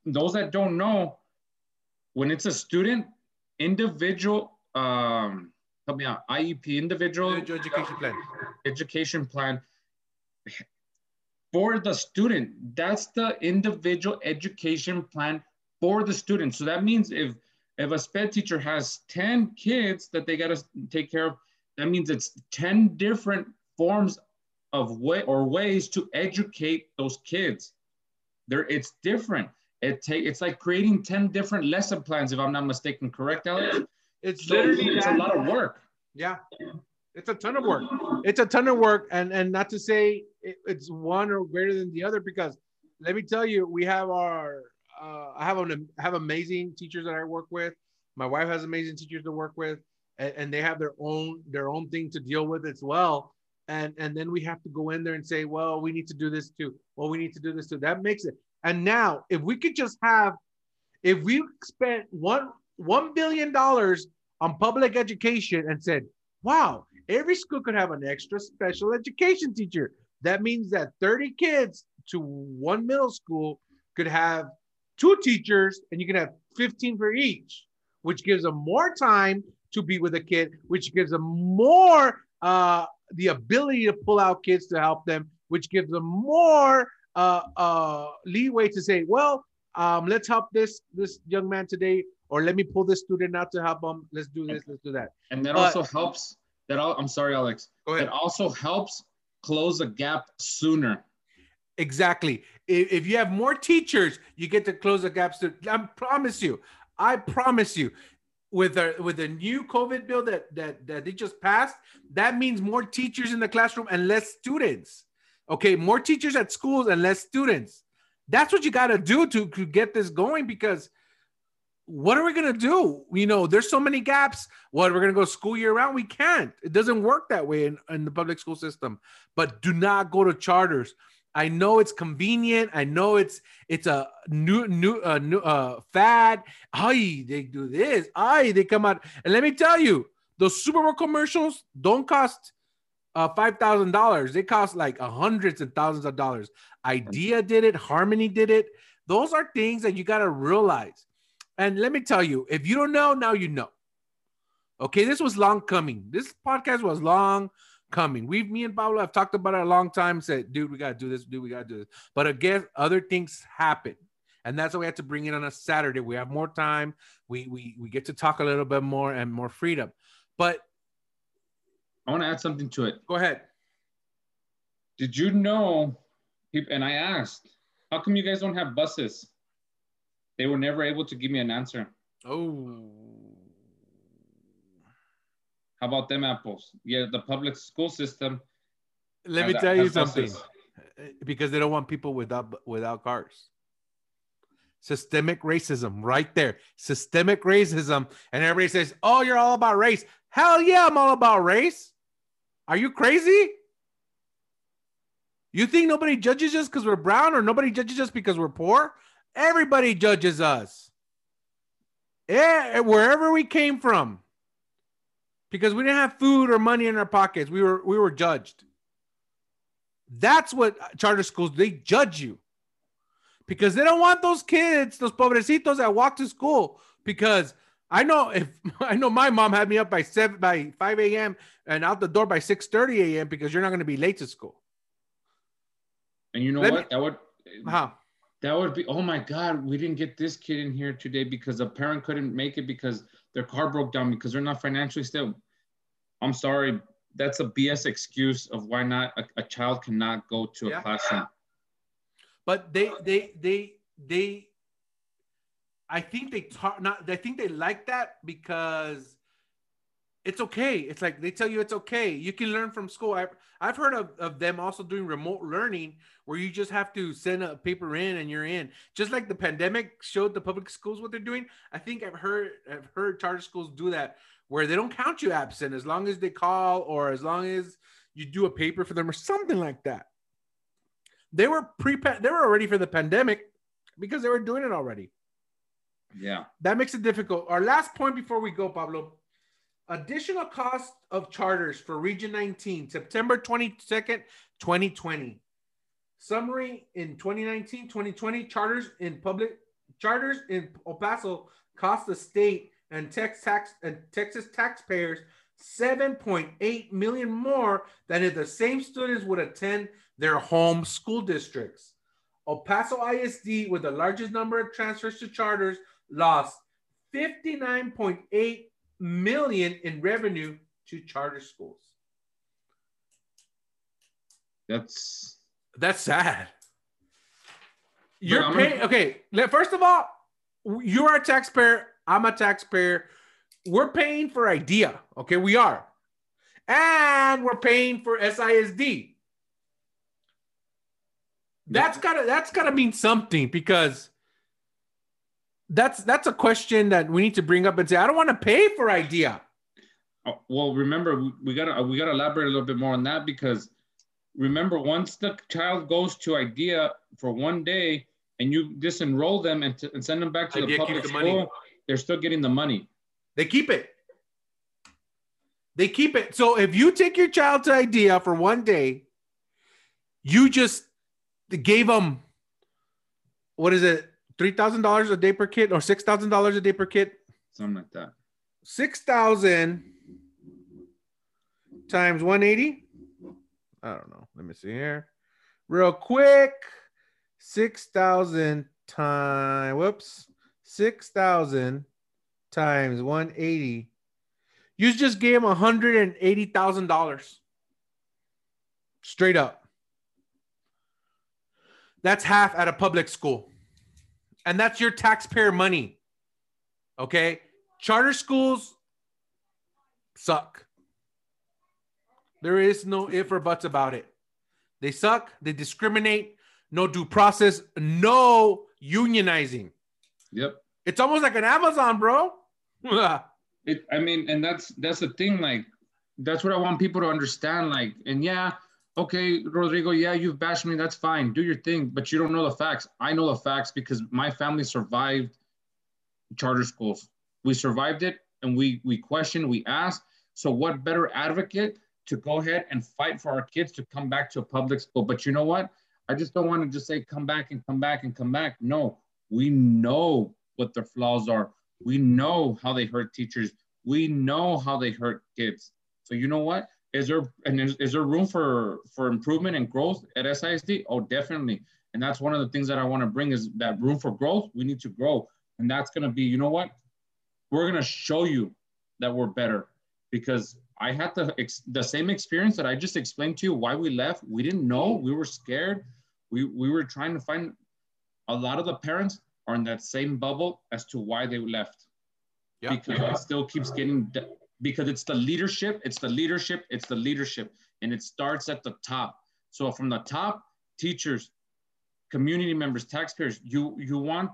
those that don't know, when it's a student, individual um help me out, IEP, individual, individual education plan. Education plan for the student. That's the individual education plan for the student. So that means if if a SPED teacher has 10 kids that they got to take care of, that means it's 10 different forms of way or ways to educate those kids. There, it's different. It take it's like creating 10 different lesson plans, if I'm not mistaken. Correct, Alex? It's so literally it's a lot of work. Yeah. It's a ton of work. It's a ton of work. And and not to say it's one or greater than the other, because let me tell you, we have our uh, I have an have amazing teachers that I work with. My wife has amazing teachers to work with, and, and they have their own their own thing to deal with as well. And and then we have to go in there and say, well, we need to do this too. Well, we need to do this too. That makes it. And now, if we could just have, if we spent one one billion dollars on public education and said, wow, every school could have an extra special education teacher. That means that 30 kids to one middle school could have two teachers and you can have 15 for each, which gives them more time to be with a kid, which gives them more uh, the ability to pull out kids to help them, which gives them more uh, uh, leeway to say, well, um, let's help this this young man today, or let me pull this student out to help him. Let's do this, let's do that. And that also helps. That all, I'm sorry, Alex. Go ahead. That also helps close the gap sooner. Exactly. If, if you have more teachers, you get to close the gaps. To, I promise you. I promise you. With a with a new COVID bill that that that they just passed, that means more teachers in the classroom and less students. Okay, more teachers at schools and less students. That's what you got to do to, to get this going because what are we going to do? You know, there's so many gaps. What we're going to go school year round? We can't. It doesn't work that way in, in the public school system. But do not go to charters. I know it's convenient. I know it's it's a new new uh, new uh, fad. Ay, they do this. Ay, they come out. And let me tell you, those Super Bowl commercials don't cost uh, five thousand dollars. They cost like hundreds and thousands of dollars. IDEA did it. Harmony did it. Those are things that you got to realize. And let me tell you, if you don't know, now you know. Okay, this was long coming. This podcast was long coming. We've me and Pablo have talked about it a long time. Said, dude, we gotta do this. Dude, we gotta do this. But again, other things happen, and that's why we had to bring it on a Saturday. We have more time. We we we get to talk a little bit more and more freedom. But I want to add something to it. Go ahead. Did you know? And I asked, how come you guys don't have buses? They were never able to give me an answer. Oh. How about them apples? Yeah, the public school system. Let me tell you something. Buses. Because they don't want people without without cars. Systemic racism, right there. Systemic racism. And everybody says, Oh, you're all about race. Hell yeah, I'm all about race. Are you crazy? You think nobody judges us because we're brown or nobody judges us because we're poor? Everybody judges us. Yeah, wherever we came from. Because we didn't have food or money in our pockets. We were we were judged. That's what charter schools they judge you. Because they don't want those kids, those pobrecitos that walk to school because I know if I know my mom had me up by seven by 5 a.m. and out the door by 6 30 a.m. because you're not going to be late to school. And you know Let what? Me, that would how that would be oh my god, we didn't get this kid in here today because a parent couldn't make it because their car broke down because they're not financially stable. I'm sorry, that's a BS excuse of why not a, a child cannot go to a yeah. classroom. But they they they they I think they talk not I think they like that because it's okay. It's like they tell you it's okay. You can learn from school. I've, I've heard of, of them also doing remote learning where you just have to send a paper in and you're in. Just like the pandemic showed the public schools what they're doing. I think I've heard I've heard charter schools do that where they don't count you absent as long as they call or as long as you do a paper for them or something like that. They were pre they were already for the pandemic because they were doing it already. Yeah. That makes it difficult. Our last point before we go, Pablo. Additional cost of charters for Region 19, September 22nd, 2020. Summary in 2019, 2020, charters in public charters in El Paso cost the state and Texas tax and Texas taxpayers 7.8 million more than if the same students would attend their home school districts. El Paso ISD, with the largest number of transfers to charters, lost 59.8 million in revenue to charter schools. That's that's sad. You're paying okay. First of all, you're a taxpayer. I'm a taxpayer. We're paying for IDEA. Okay, we are, and we're paying for SISD. That's gotta that's gotta mean something because that's that's a question that we need to bring up and say, I don't want to pay for IDEA. Oh, well, remember, we gotta we gotta elaborate a little bit more on that because remember, once the child goes to IDEA for one day and you disenroll them and, to, and send them back to IDEA the public the school, money. they're still getting the money. They keep it. They keep it. So if you take your child to IDEA for one day, you just gave them what is it? Three thousand dollars a day per kid or six thousand dollars a day per kid. Something like that. Six thousand times one eighty. I don't know. Let me see here, real quick. Six thousand times. Whoops. Six thousand times one eighty. You just gave him one hundred and eighty thousand dollars. Straight up. That's half at a public school and that's your taxpayer money. Okay. Charter schools suck. There is no if or buts about it. They suck. They discriminate. No due process. No unionizing. Yep. It's almost like an Amazon, bro. it, I mean, and that's that's the thing. Like, that's what I want people to understand. Like, and yeah, okay, Rodrigo, yeah, you've bashed me. That's fine. Do your thing, but you don't know the facts. I know the facts because my family survived charter schools. We survived it and we we questioned, we asked. So what better advocate to go ahead and fight for our kids to come back to a public school? But you know what? I just don't want to just say come back and come back and come back. No, we know what their flaws are. We know how they hurt teachers. We know how they hurt kids. So you know what? Is there and is, is there room for for improvement and growth at SISD? Oh, definitely. And that's one of the things that I want to bring is that room for growth. We need to grow, and that's going to be, you know what? We're going to show you that we're better because I had the the same experience that I just explained to you. Why we left? We didn't know. We were scared. We we were trying to find. A lot of the parents are in that same bubble as to why they left. Yeah. Because it still keeps getting because it's the leadership, it's the leadership, it's the leadership, and it starts at the top. So from the top, teachers, community members, taxpayers, you you want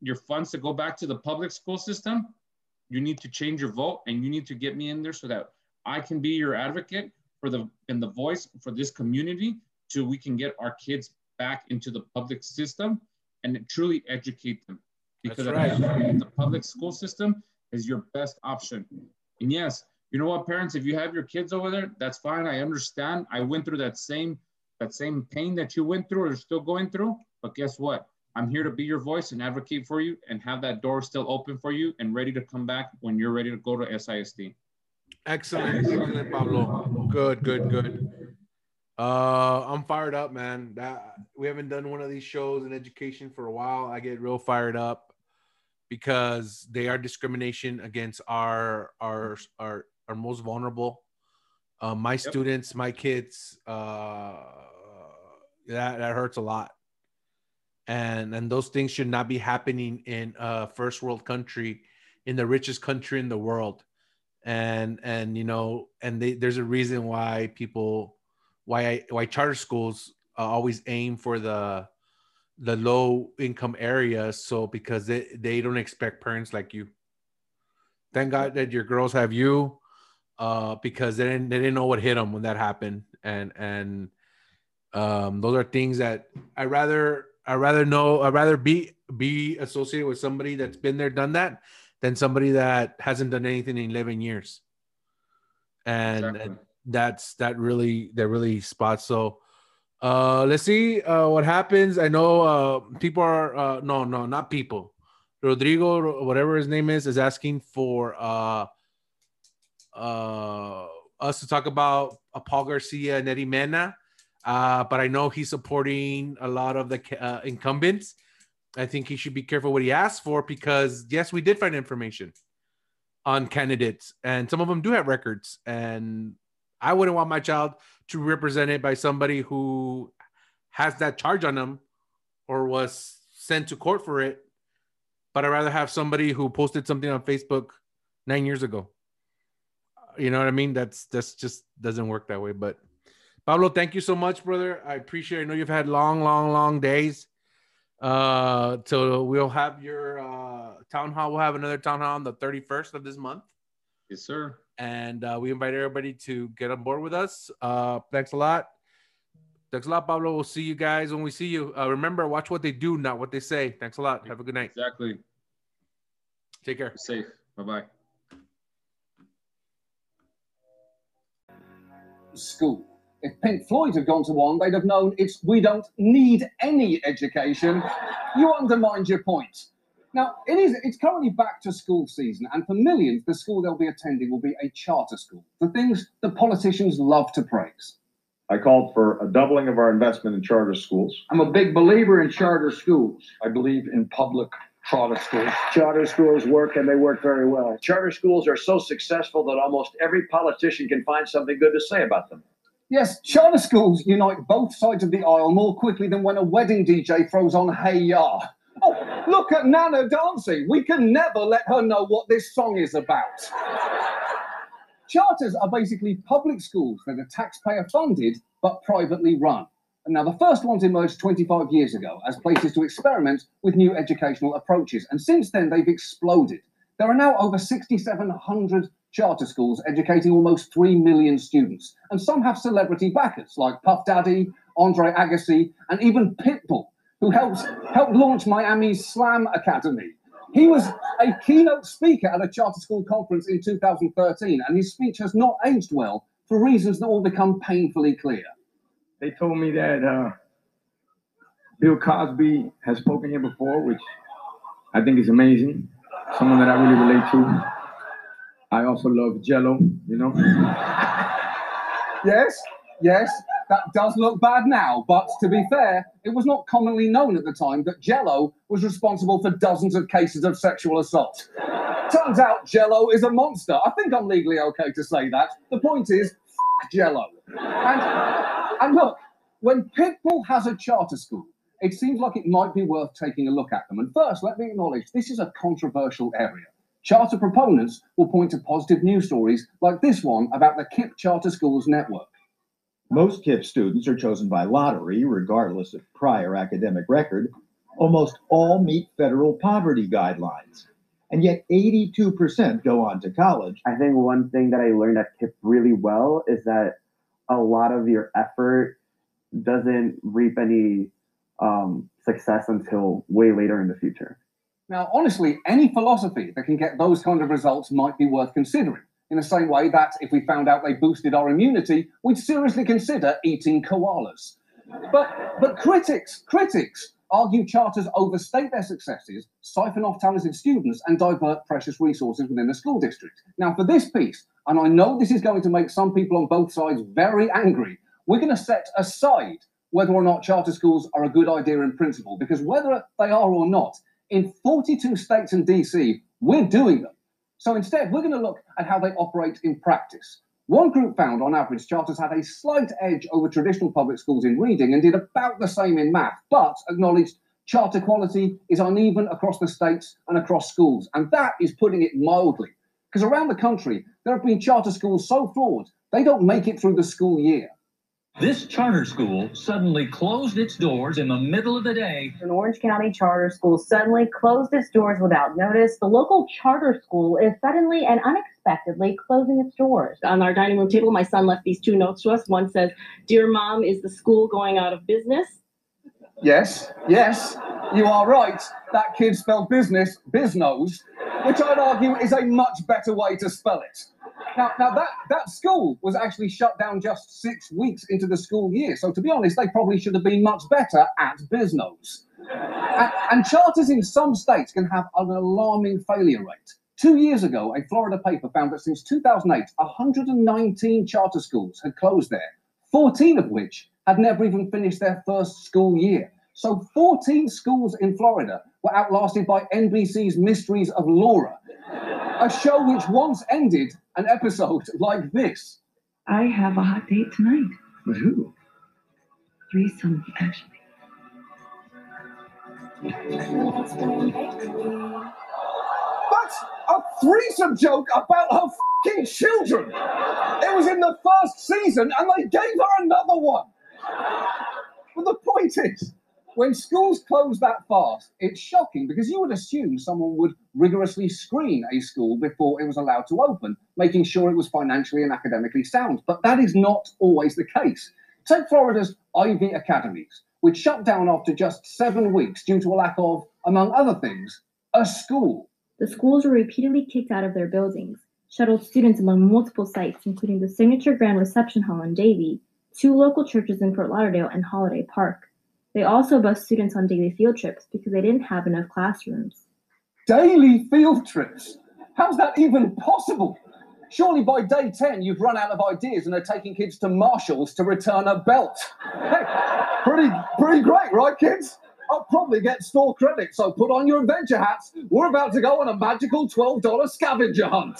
your funds to go back to the public school system, you need to change your vote and you need to get me in there so that I can be your advocate for the and the voice for this community so we can get our kids back into the public system and truly educate them. Because right. the public school system is your best option. And yes, you know what, parents, if you have your kids over there, that's fine. I understand. I went through that same that same pain that you went through or still going through. But guess what? I'm here to be your voice and advocate for you and have that door still open for you and ready to come back when you're ready to go to SISD. Excellent, excellent, Pablo. Good, good, good. Uh, I'm fired up, man. That we haven't done one of these shows in education for a while. I get real fired up because they are discrimination against our our our our most vulnerable. Uh, my yep. students, my kids. Uh, that that hurts a lot and and those things should not be happening in a first world country in the richest country in the world and and you know and they, there's a reason why people why I, why charter schools uh, always aim for the the low income areas so because they, they don't expect parents like you thank god that your girls have you uh because they didn't they didn't know what hit them when that happened and and um those are things that i rather I'd rather know. I'd rather be be associated with somebody that's been there, done that, than somebody that hasn't done anything in eleven years. And, exactly. and that's that really that really spots. So uh let's see uh what happens. I know uh people are uh no no not people. Rodrigo, whatever his name is, is asking for uh uh us to talk about uh, Paul Garcia and Eddie Mena uh, but I know he's supporting a lot of the uh, incumbents. I think he should be careful what he asks for because yes, we did find information on candidates, and some of them do have records. And I wouldn't want my child to be represented by somebody who has that charge on them or was sent to court for it. But I'd rather have somebody who posted something on Facebook nine years ago. You know what I mean? That's that's just doesn't work that way. But Pablo, thank you so much, brother. I appreciate. It. I know you've had long, long, long days. Uh, so we'll have your uh, town hall. We'll have another town hall on the 31st of this month. Yes, sir. And uh, we invite everybody to get on board with us. Uh, thanks a lot. Thanks a lot, Pablo. We'll see you guys when we see you. Uh, remember, watch what they do, not what they say. Thanks a lot. Have a good night. Exactly. Take care. Be safe. Bye bye. School if Pink Floyd had gone to one, they'd have known it's we don't need any education. You undermined your point. Now, it is it's currently back to school season, and for millions, the school they'll be attending will be a charter school, the things that politicians love to praise. I called for a doubling of our investment in charter schools. I'm a big believer in charter schools. I believe in public charter schools. Charter schools work and they work very well. Charter schools are so successful that almost every politician can find something good to say about them. Yes, charter schools unite both sides of the aisle more quickly than when a wedding DJ throws on Hey Ya. Oh, look at Nana dancing. We can never let her know what this song is about. Charters are basically public schools that are taxpayer funded but privately run. Now, the first ones emerged 25 years ago as places to experiment with new educational approaches. And since then, they've exploded. There are now over 6,700 charter schools educating almost 3 million students. And some have celebrity backers like Puff Daddy, Andre Agassi, and even Pitbull, who helped, helped launch Miami's Slam Academy. He was a keynote speaker at a charter school conference in 2013, and his speech has not aged well for reasons that will become painfully clear. They told me that uh, Bill Cosby has spoken here before, which I think is amazing. Someone that I really relate to. I also love Jello, you know. yes, yes, that does look bad now, but to be fair, it was not commonly known at the time that Jello was responsible for dozens of cases of sexual assault. Turns out Jello is a monster. I think I'm legally okay to say that. The point is, f- Jello. And, and look, when Pitbull has a charter school, it seems like it might be worth taking a look at them. And first, let me acknowledge this is a controversial area. Charter proponents will point to positive news stories like this one about the KIPP Charter Schools Network. Most KIPP students are chosen by lottery, regardless of prior academic record, almost all meet federal poverty guidelines. And yet 82% go on to college. I think one thing that I learned at KIPP really well is that a lot of your effort doesn't reap any um, success until way later in the future. Now, honestly, any philosophy that can get those kind of results might be worth considering. In the same way that if we found out they boosted our immunity, we'd seriously consider eating koalas. But but critics, critics argue charters overstate their successes, siphon off talented students, and divert precious resources within the school district. Now, for this piece, and I know this is going to make some people on both sides very angry, we're going to set aside whether or not charter schools are a good idea in principle, because whether they are or not, in 42 states and DC, we're doing them. So instead, we're going to look at how they operate in practice. One group found, on average, charters had a slight edge over traditional public schools in reading and did about the same in math, but acknowledged charter quality is uneven across the states and across schools. And that is putting it mildly. Because around the country, there have been charter schools so flawed, they don't make it through the school year. This charter school suddenly closed its doors in the middle of the day. An Orange County charter school suddenly closed its doors without notice. The local charter school is suddenly and unexpectedly closing its doors. On our dining room table, my son left these two notes to us. One says, Dear mom, is the school going out of business? Yes, yes, you are right. That kid spelled business, biznos, which I'd argue is a much better way to spell it. Now, now that, that school was actually shut down just six weeks into the school year. So to be honest, they probably should have been much better at Biznos. and, and charters in some states can have an alarming failure rate. Two years ago, a Florida paper found that since 2008, 119 charter schools had closed there, 14 of which had never even finished their first school year. So 14 schools in Florida were outlasted by NBC's Mysteries of Laura, a show which once ended an episode like this. I have a hot date tonight. With who? Threesome, actually. That's a threesome joke about her fucking children. It was in the first season and they gave her another one. But the point is, when schools close that fast, it's shocking because you would assume someone would rigorously screen a school before it was allowed to open, making sure it was financially and academically sound. But that is not always the case. Take Florida's Ivy Academies, which shut down after just seven weeks due to a lack of, among other things, a school. The schools were repeatedly kicked out of their buildings, shuttled students among multiple sites, including the Signature Grand Reception Hall in Davie, two local churches in Fort Lauderdale, and Holiday Park. They also bused students on daily field trips because they didn't have enough classrooms. Daily field trips? How's that even possible? Surely by day 10, you've run out of ideas and are taking kids to Marshall's to return a belt. Hey, pretty, pretty great, right, kids? I'll probably get store credit, so put on your adventure hats. We're about to go on a magical $12 scavenger hunt.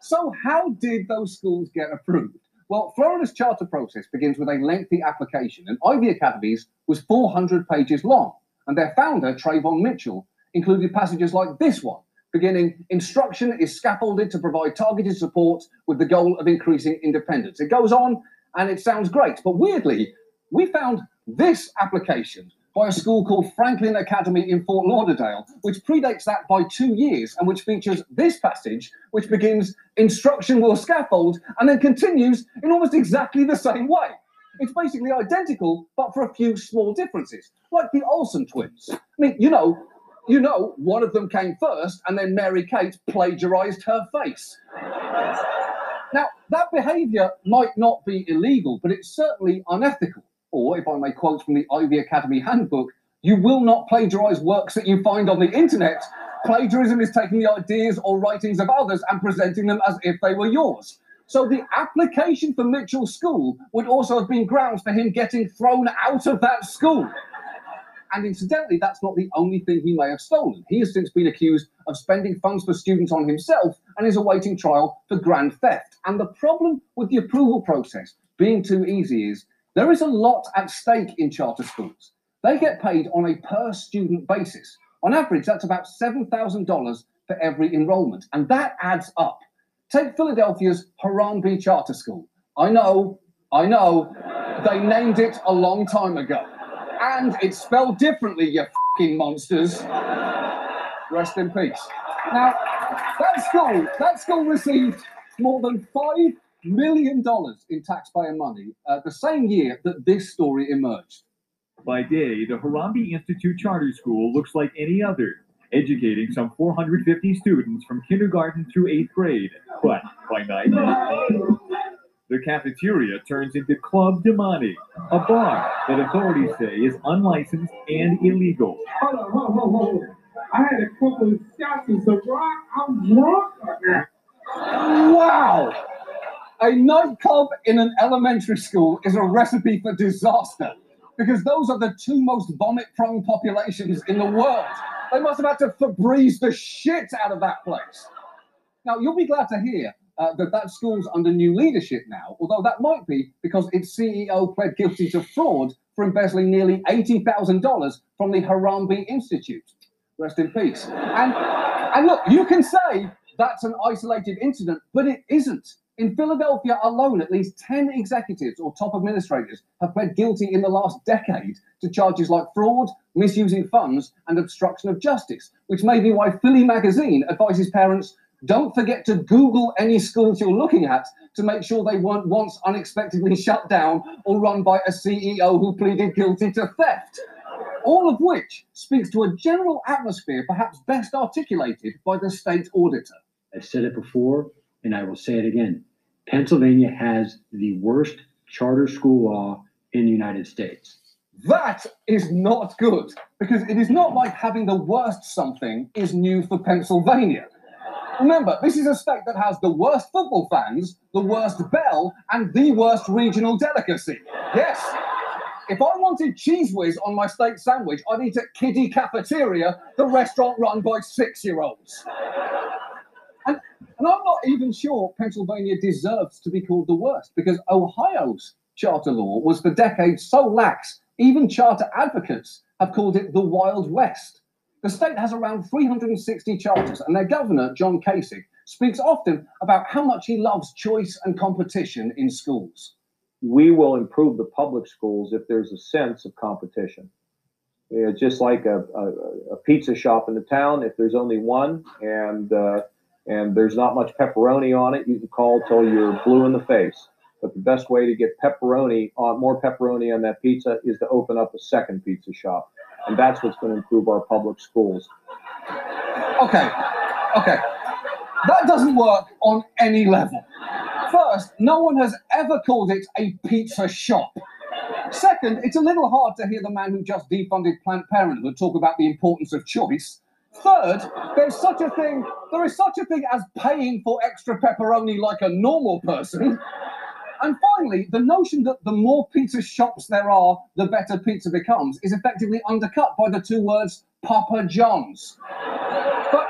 So, how did those schools get approved? Well, Florida's charter process begins with a lengthy application, and Ivy Academies was 400 pages long, and their founder, Trayvon Mitchell, included passages like this one, beginning Instruction is scaffolded to provide targeted support with the goal of increasing independence. It goes on, and it sounds great, but weirdly, we found this application by a school called Franklin Academy in Fort Lauderdale, which predates that by two years and which features this passage, which begins instruction will scaffold and then continues in almost exactly the same way. It's basically identical, but for a few small differences, like the Olsen twins. I mean, you know, you know, one of them came first, and then Mary Kate plagiarized her face. Now, that behavior might not be illegal, but it's certainly unethical or if I may quote from the Ivy Academy handbook, you will not plagiarize works that you find on the internet. Plagiarism is taking the ideas or writings of others and presenting them as if they were yours. So the application for Mitchell School would also have been grounds for him getting thrown out of that school. And incidentally, that's not the only thing he may have stolen. He has since been accused of spending funds for students on himself and is awaiting trial for grand theft. And the problem with the approval process being too easy is there is a lot at stake in charter schools. They get paid on a per student basis. On average, that's about $7,000 for every enrollment, and that adds up. Take Philadelphia's Harambee Charter School. I know, I know, they named it a long time ago. And it's spelled differently, you fucking monsters. Rest in peace. Now, that school, that school received more than five million dollars in taxpayer money uh, the same year that this story emerged. By day, the Harambee Institute Charter School looks like any other, educating some 450 students from kindergarten through eighth grade. But by night, the cafeteria turns into Club Damani, a bar that authorities say is unlicensed and illegal. Hold on, hold on, hold on. I had a couple of shots of Ciroc. I'm drunk. Wow! A nightclub in an elementary school is a recipe for disaster because those are the two most vomit prone populations in the world. They must have had to Febreze the shit out of that place. Now, you'll be glad to hear uh, that that school's under new leadership now, although that might be because its CEO pled guilty to fraud for embezzling nearly $80,000 from the Harambee Institute. Rest in peace. And, and look, you can say that's an isolated incident, but it isn't. In Philadelphia alone, at least 10 executives or top administrators have pled guilty in the last decade to charges like fraud, misusing funds, and obstruction of justice, which may be why Philly magazine advises parents don't forget to Google any schools you're looking at to make sure they weren't once unexpectedly shut down or run by a CEO who pleaded guilty to theft. All of which speaks to a general atmosphere perhaps best articulated by the state auditor. I've said it before, and I will say it again. Pennsylvania has the worst charter school law in the United States. That is not good because it is not like having the worst something is new for Pennsylvania. Remember, this is a state that has the worst football fans, the worst bell, and the worst regional delicacy. Yes. If I wanted Cheez Whiz on my steak sandwich, I'd eat at Kiddie Cafeteria, the restaurant run by six year olds. And, I'm not even sure Pennsylvania deserves to be called the worst because Ohio's charter law was for decades so lax, even charter advocates have called it the Wild West. The state has around 360 charters, and their governor, John Kasich, speaks often about how much he loves choice and competition in schools. We will improve the public schools if there's a sense of competition. Yeah, just like a, a, a pizza shop in the town, if there's only one and uh, and there's not much pepperoni on it, you can call till you're blue in the face. But the best way to get pepperoni on more pepperoni on that pizza is to open up a second pizza shop. And that's what's going to improve our public schools. Okay, okay. That doesn't work on any level. First, no one has ever called it a pizza shop. Second, it's a little hard to hear the man who just defunded Planned Parenthood talk about the importance of choice. Third, there's such a thing, there is such a thing as paying for extra pepperoni like a normal person. And finally, the notion that the more pizza shops there are, the better pizza becomes is effectively undercut by the two words Papa John's. But,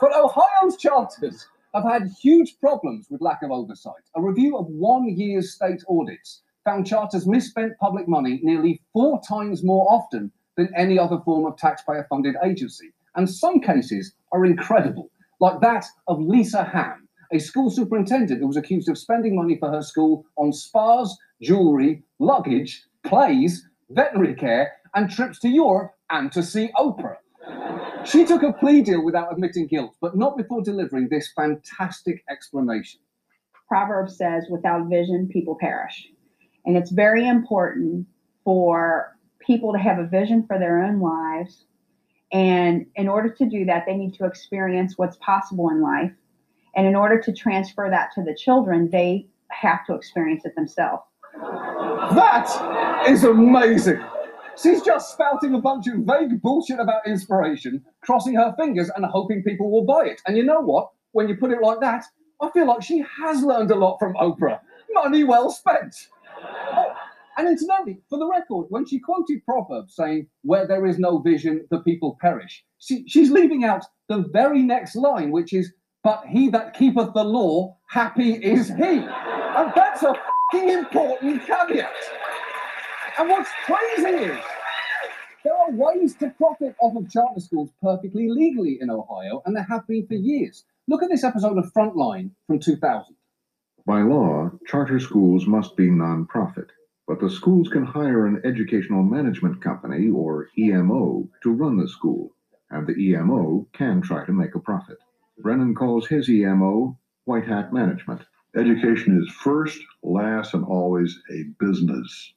but Ohio's charters have had huge problems with lack of oversight. A review of one year's state audits found charters misspent public money nearly four times more often than any other form of taxpayer funded agency. And some cases are incredible, like that of Lisa Ham, a school superintendent who was accused of spending money for her school on spas, jewelry, luggage, plays, veterinary care, and trips to Europe and to see Oprah. She took a plea deal without admitting guilt, but not before delivering this fantastic explanation. Proverbs says, without vision, people perish. And it's very important for people to have a vision for their own lives. And in order to do that, they need to experience what's possible in life. And in order to transfer that to the children, they have to experience it themselves. That is amazing. She's just spouting a bunch of vague bullshit about inspiration, crossing her fingers and hoping people will buy it. And you know what? When you put it like that, I feel like she has learned a lot from Oprah. Money well spent. And incidentally, for the record, when she quoted Proverbs saying, Where there is no vision, the people perish, she, she's leaving out the very next line, which is, But he that keepeth the law, happy is he. And that's a important caveat. And what's crazy is there are ways to profit off of charter schools perfectly legally in Ohio, and there have been for years. Look at this episode of Frontline from 2000. By law, charter schools must be nonprofit, but the schools can hire an educational management company or EMO to run the school, and the EMO can try to make a profit. Brennan calls his EMO White Hat Management. Education is first, last, and always a business.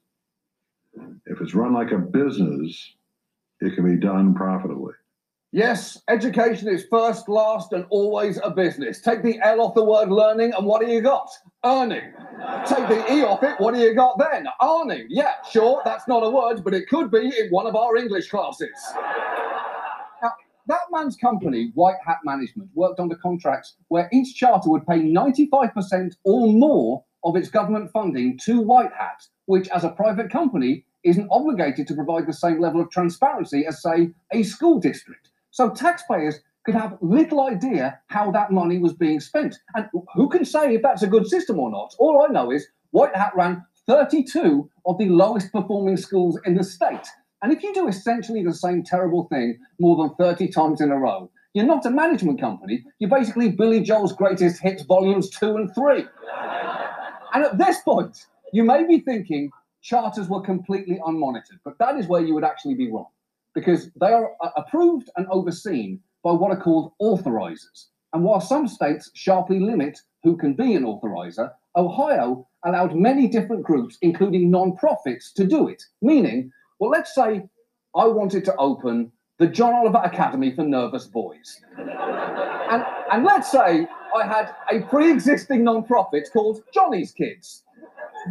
If it's run like a business, it can be done profitably. Yes, education is first, last, and always a business. Take the L off the word learning, and what do you got? Earning. Take the E off it, what do you got then? Earning. Yeah, sure, that's not a word, but it could be in one of our English classes. Now, that man's company, White Hat Management, worked under contracts where each charter would pay 95% or more of its government funding to White Hat, which, as a private company, isn't obligated to provide the same level of transparency as, say, a school district. So taxpayers could have little idea how that money was being spent. And who can say if that's a good system or not? All I know is White Hat ran 32 of the lowest performing schools in the state. And if you do essentially the same terrible thing more than 30 times in a row, you're not a management company. You're basically Billy Joel's greatest hits, volumes two and three. and at this point, you may be thinking charters were completely unmonitored, but that is where you would actually be wrong because they are uh, approved and overseen by what are called authorizers. And while some states sharply limit who can be an authorizer, Ohio allowed many different groups, including non-profits, to do it. Meaning, well, let's say I wanted to open the John Oliver Academy for Nervous Boys. and, and let's say I had a pre-existing non-profit called Johnny's Kids.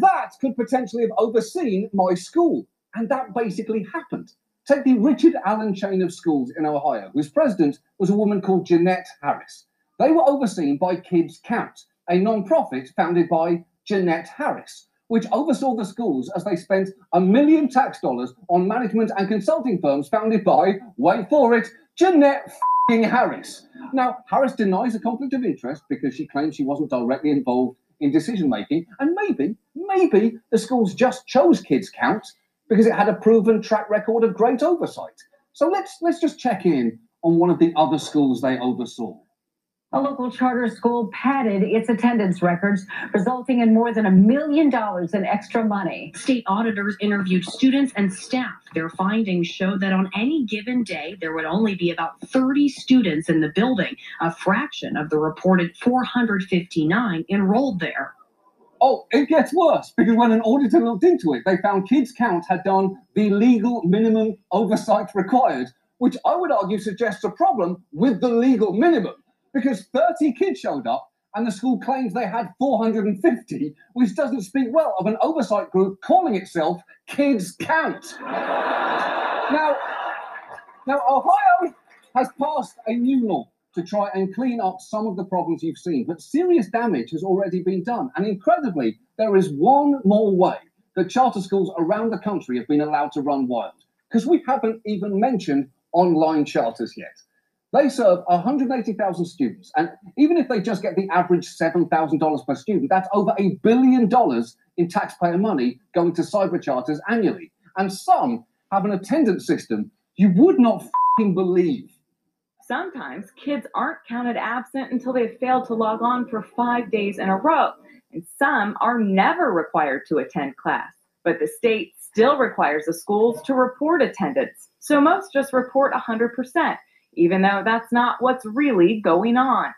That could potentially have overseen my school. And that basically happened. Take the Richard Allen chain of schools in Ohio, whose president was a woman called Jeanette Harris. They were overseen by Kids Count, a non-profit founded by Jeanette Harris, which oversaw the schools as they spent a million tax dollars on management and consulting firms founded by, wait for it, Jeanette Harris. Now, Harris denies a conflict of interest because she claims she wasn't directly involved in decision making, and maybe, maybe the schools just chose Kids Count because it had a proven track record of great oversight. So let's let's just check in on one of the other schools they oversaw. A local charter school padded its attendance records, resulting in more than a million dollars in extra money. State auditors interviewed students and staff. Their findings showed that on any given day, there would only be about 30 students in the building, a fraction of the reported 459 enrolled there. Oh, it gets worse because when an auditor looked into it, they found Kids Count had done the legal minimum oversight required, which I would argue suggests a problem with the legal minimum because 30 kids showed up and the school claims they had 450, which doesn't speak well of an oversight group calling itself Kids Count. now, now, Ohio has passed a new law to try and clean up some of the problems you've seen, but serious damage has already been done. And incredibly, there is one more way that charter schools around the country have been allowed to run wild, because we haven't even mentioned online charters yet. They serve 180,000 students, and even if they just get the average $7,000 per student, that's over a billion dollars in taxpayer money going to cyber charters annually. And some have an attendance system you would not believe. Sometimes kids aren't counted absent until they've failed to log on for five days in a row, and some are never required to attend class. But the state still requires the schools to report attendance, so most just report 100%, even though that's not what's really going on.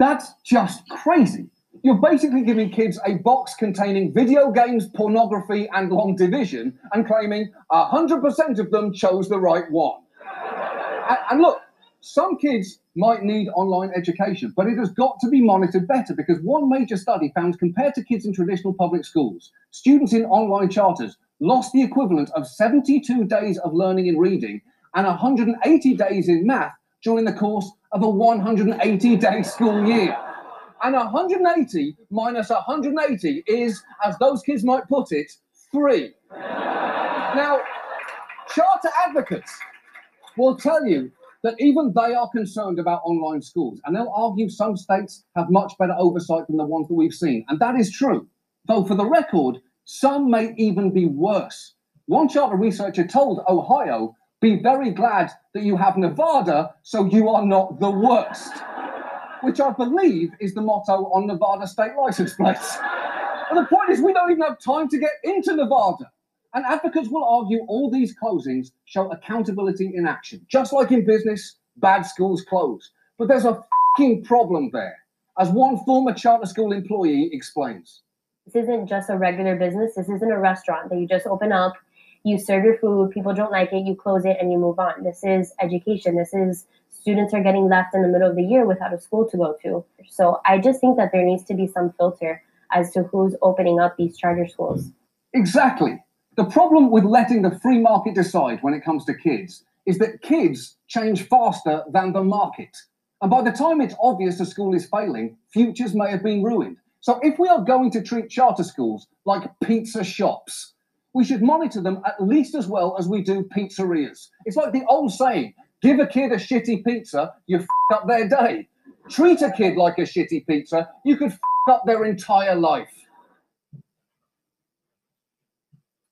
That's just crazy. You're basically giving kids a box containing video games, pornography, and long division and claiming 100% of them chose the right one. and, and look, some kids might need online education, but it has got to be monitored better because one major study found compared to kids in traditional public schools, students in online charters lost the equivalent of 72 days of learning in reading and 180 days in math during the course of a 180 day school year. And 180 minus 180 is, as those kids might put it, three. now, charter advocates will tell you that even they are concerned about online schools. And they'll argue some states have much better oversight than the ones that we've seen. And that is true. Though, for the record, some may even be worse. One charter researcher told Ohio, be very glad that you have Nevada so you are not the worst, which I believe is the motto on Nevada state license plates. but the point is, we don't even have time to get into Nevada. And advocates will argue all these closings show accountability in action. Just like in business, bad schools close. But there's a fucking problem there, as one former charter school employee explains. This isn't just a regular business. This isn't a restaurant that you just open up, you serve your food, people don't like it, you close it, and you move on. This is education. This is students are getting left in the middle of the year without a school to go to. So I just think that there needs to be some filter as to who's opening up these charter schools. Exactly. The problem with letting the free market decide when it comes to kids is that kids change faster than the market. And by the time it's obvious a school is failing, futures may have been ruined. So if we are going to treat charter schools like pizza shops, we should monitor them at least as well as we do pizzerias. It's like the old saying give a kid a shitty pizza, you f up their day. Treat a kid like a shitty pizza, you could f up their entire life.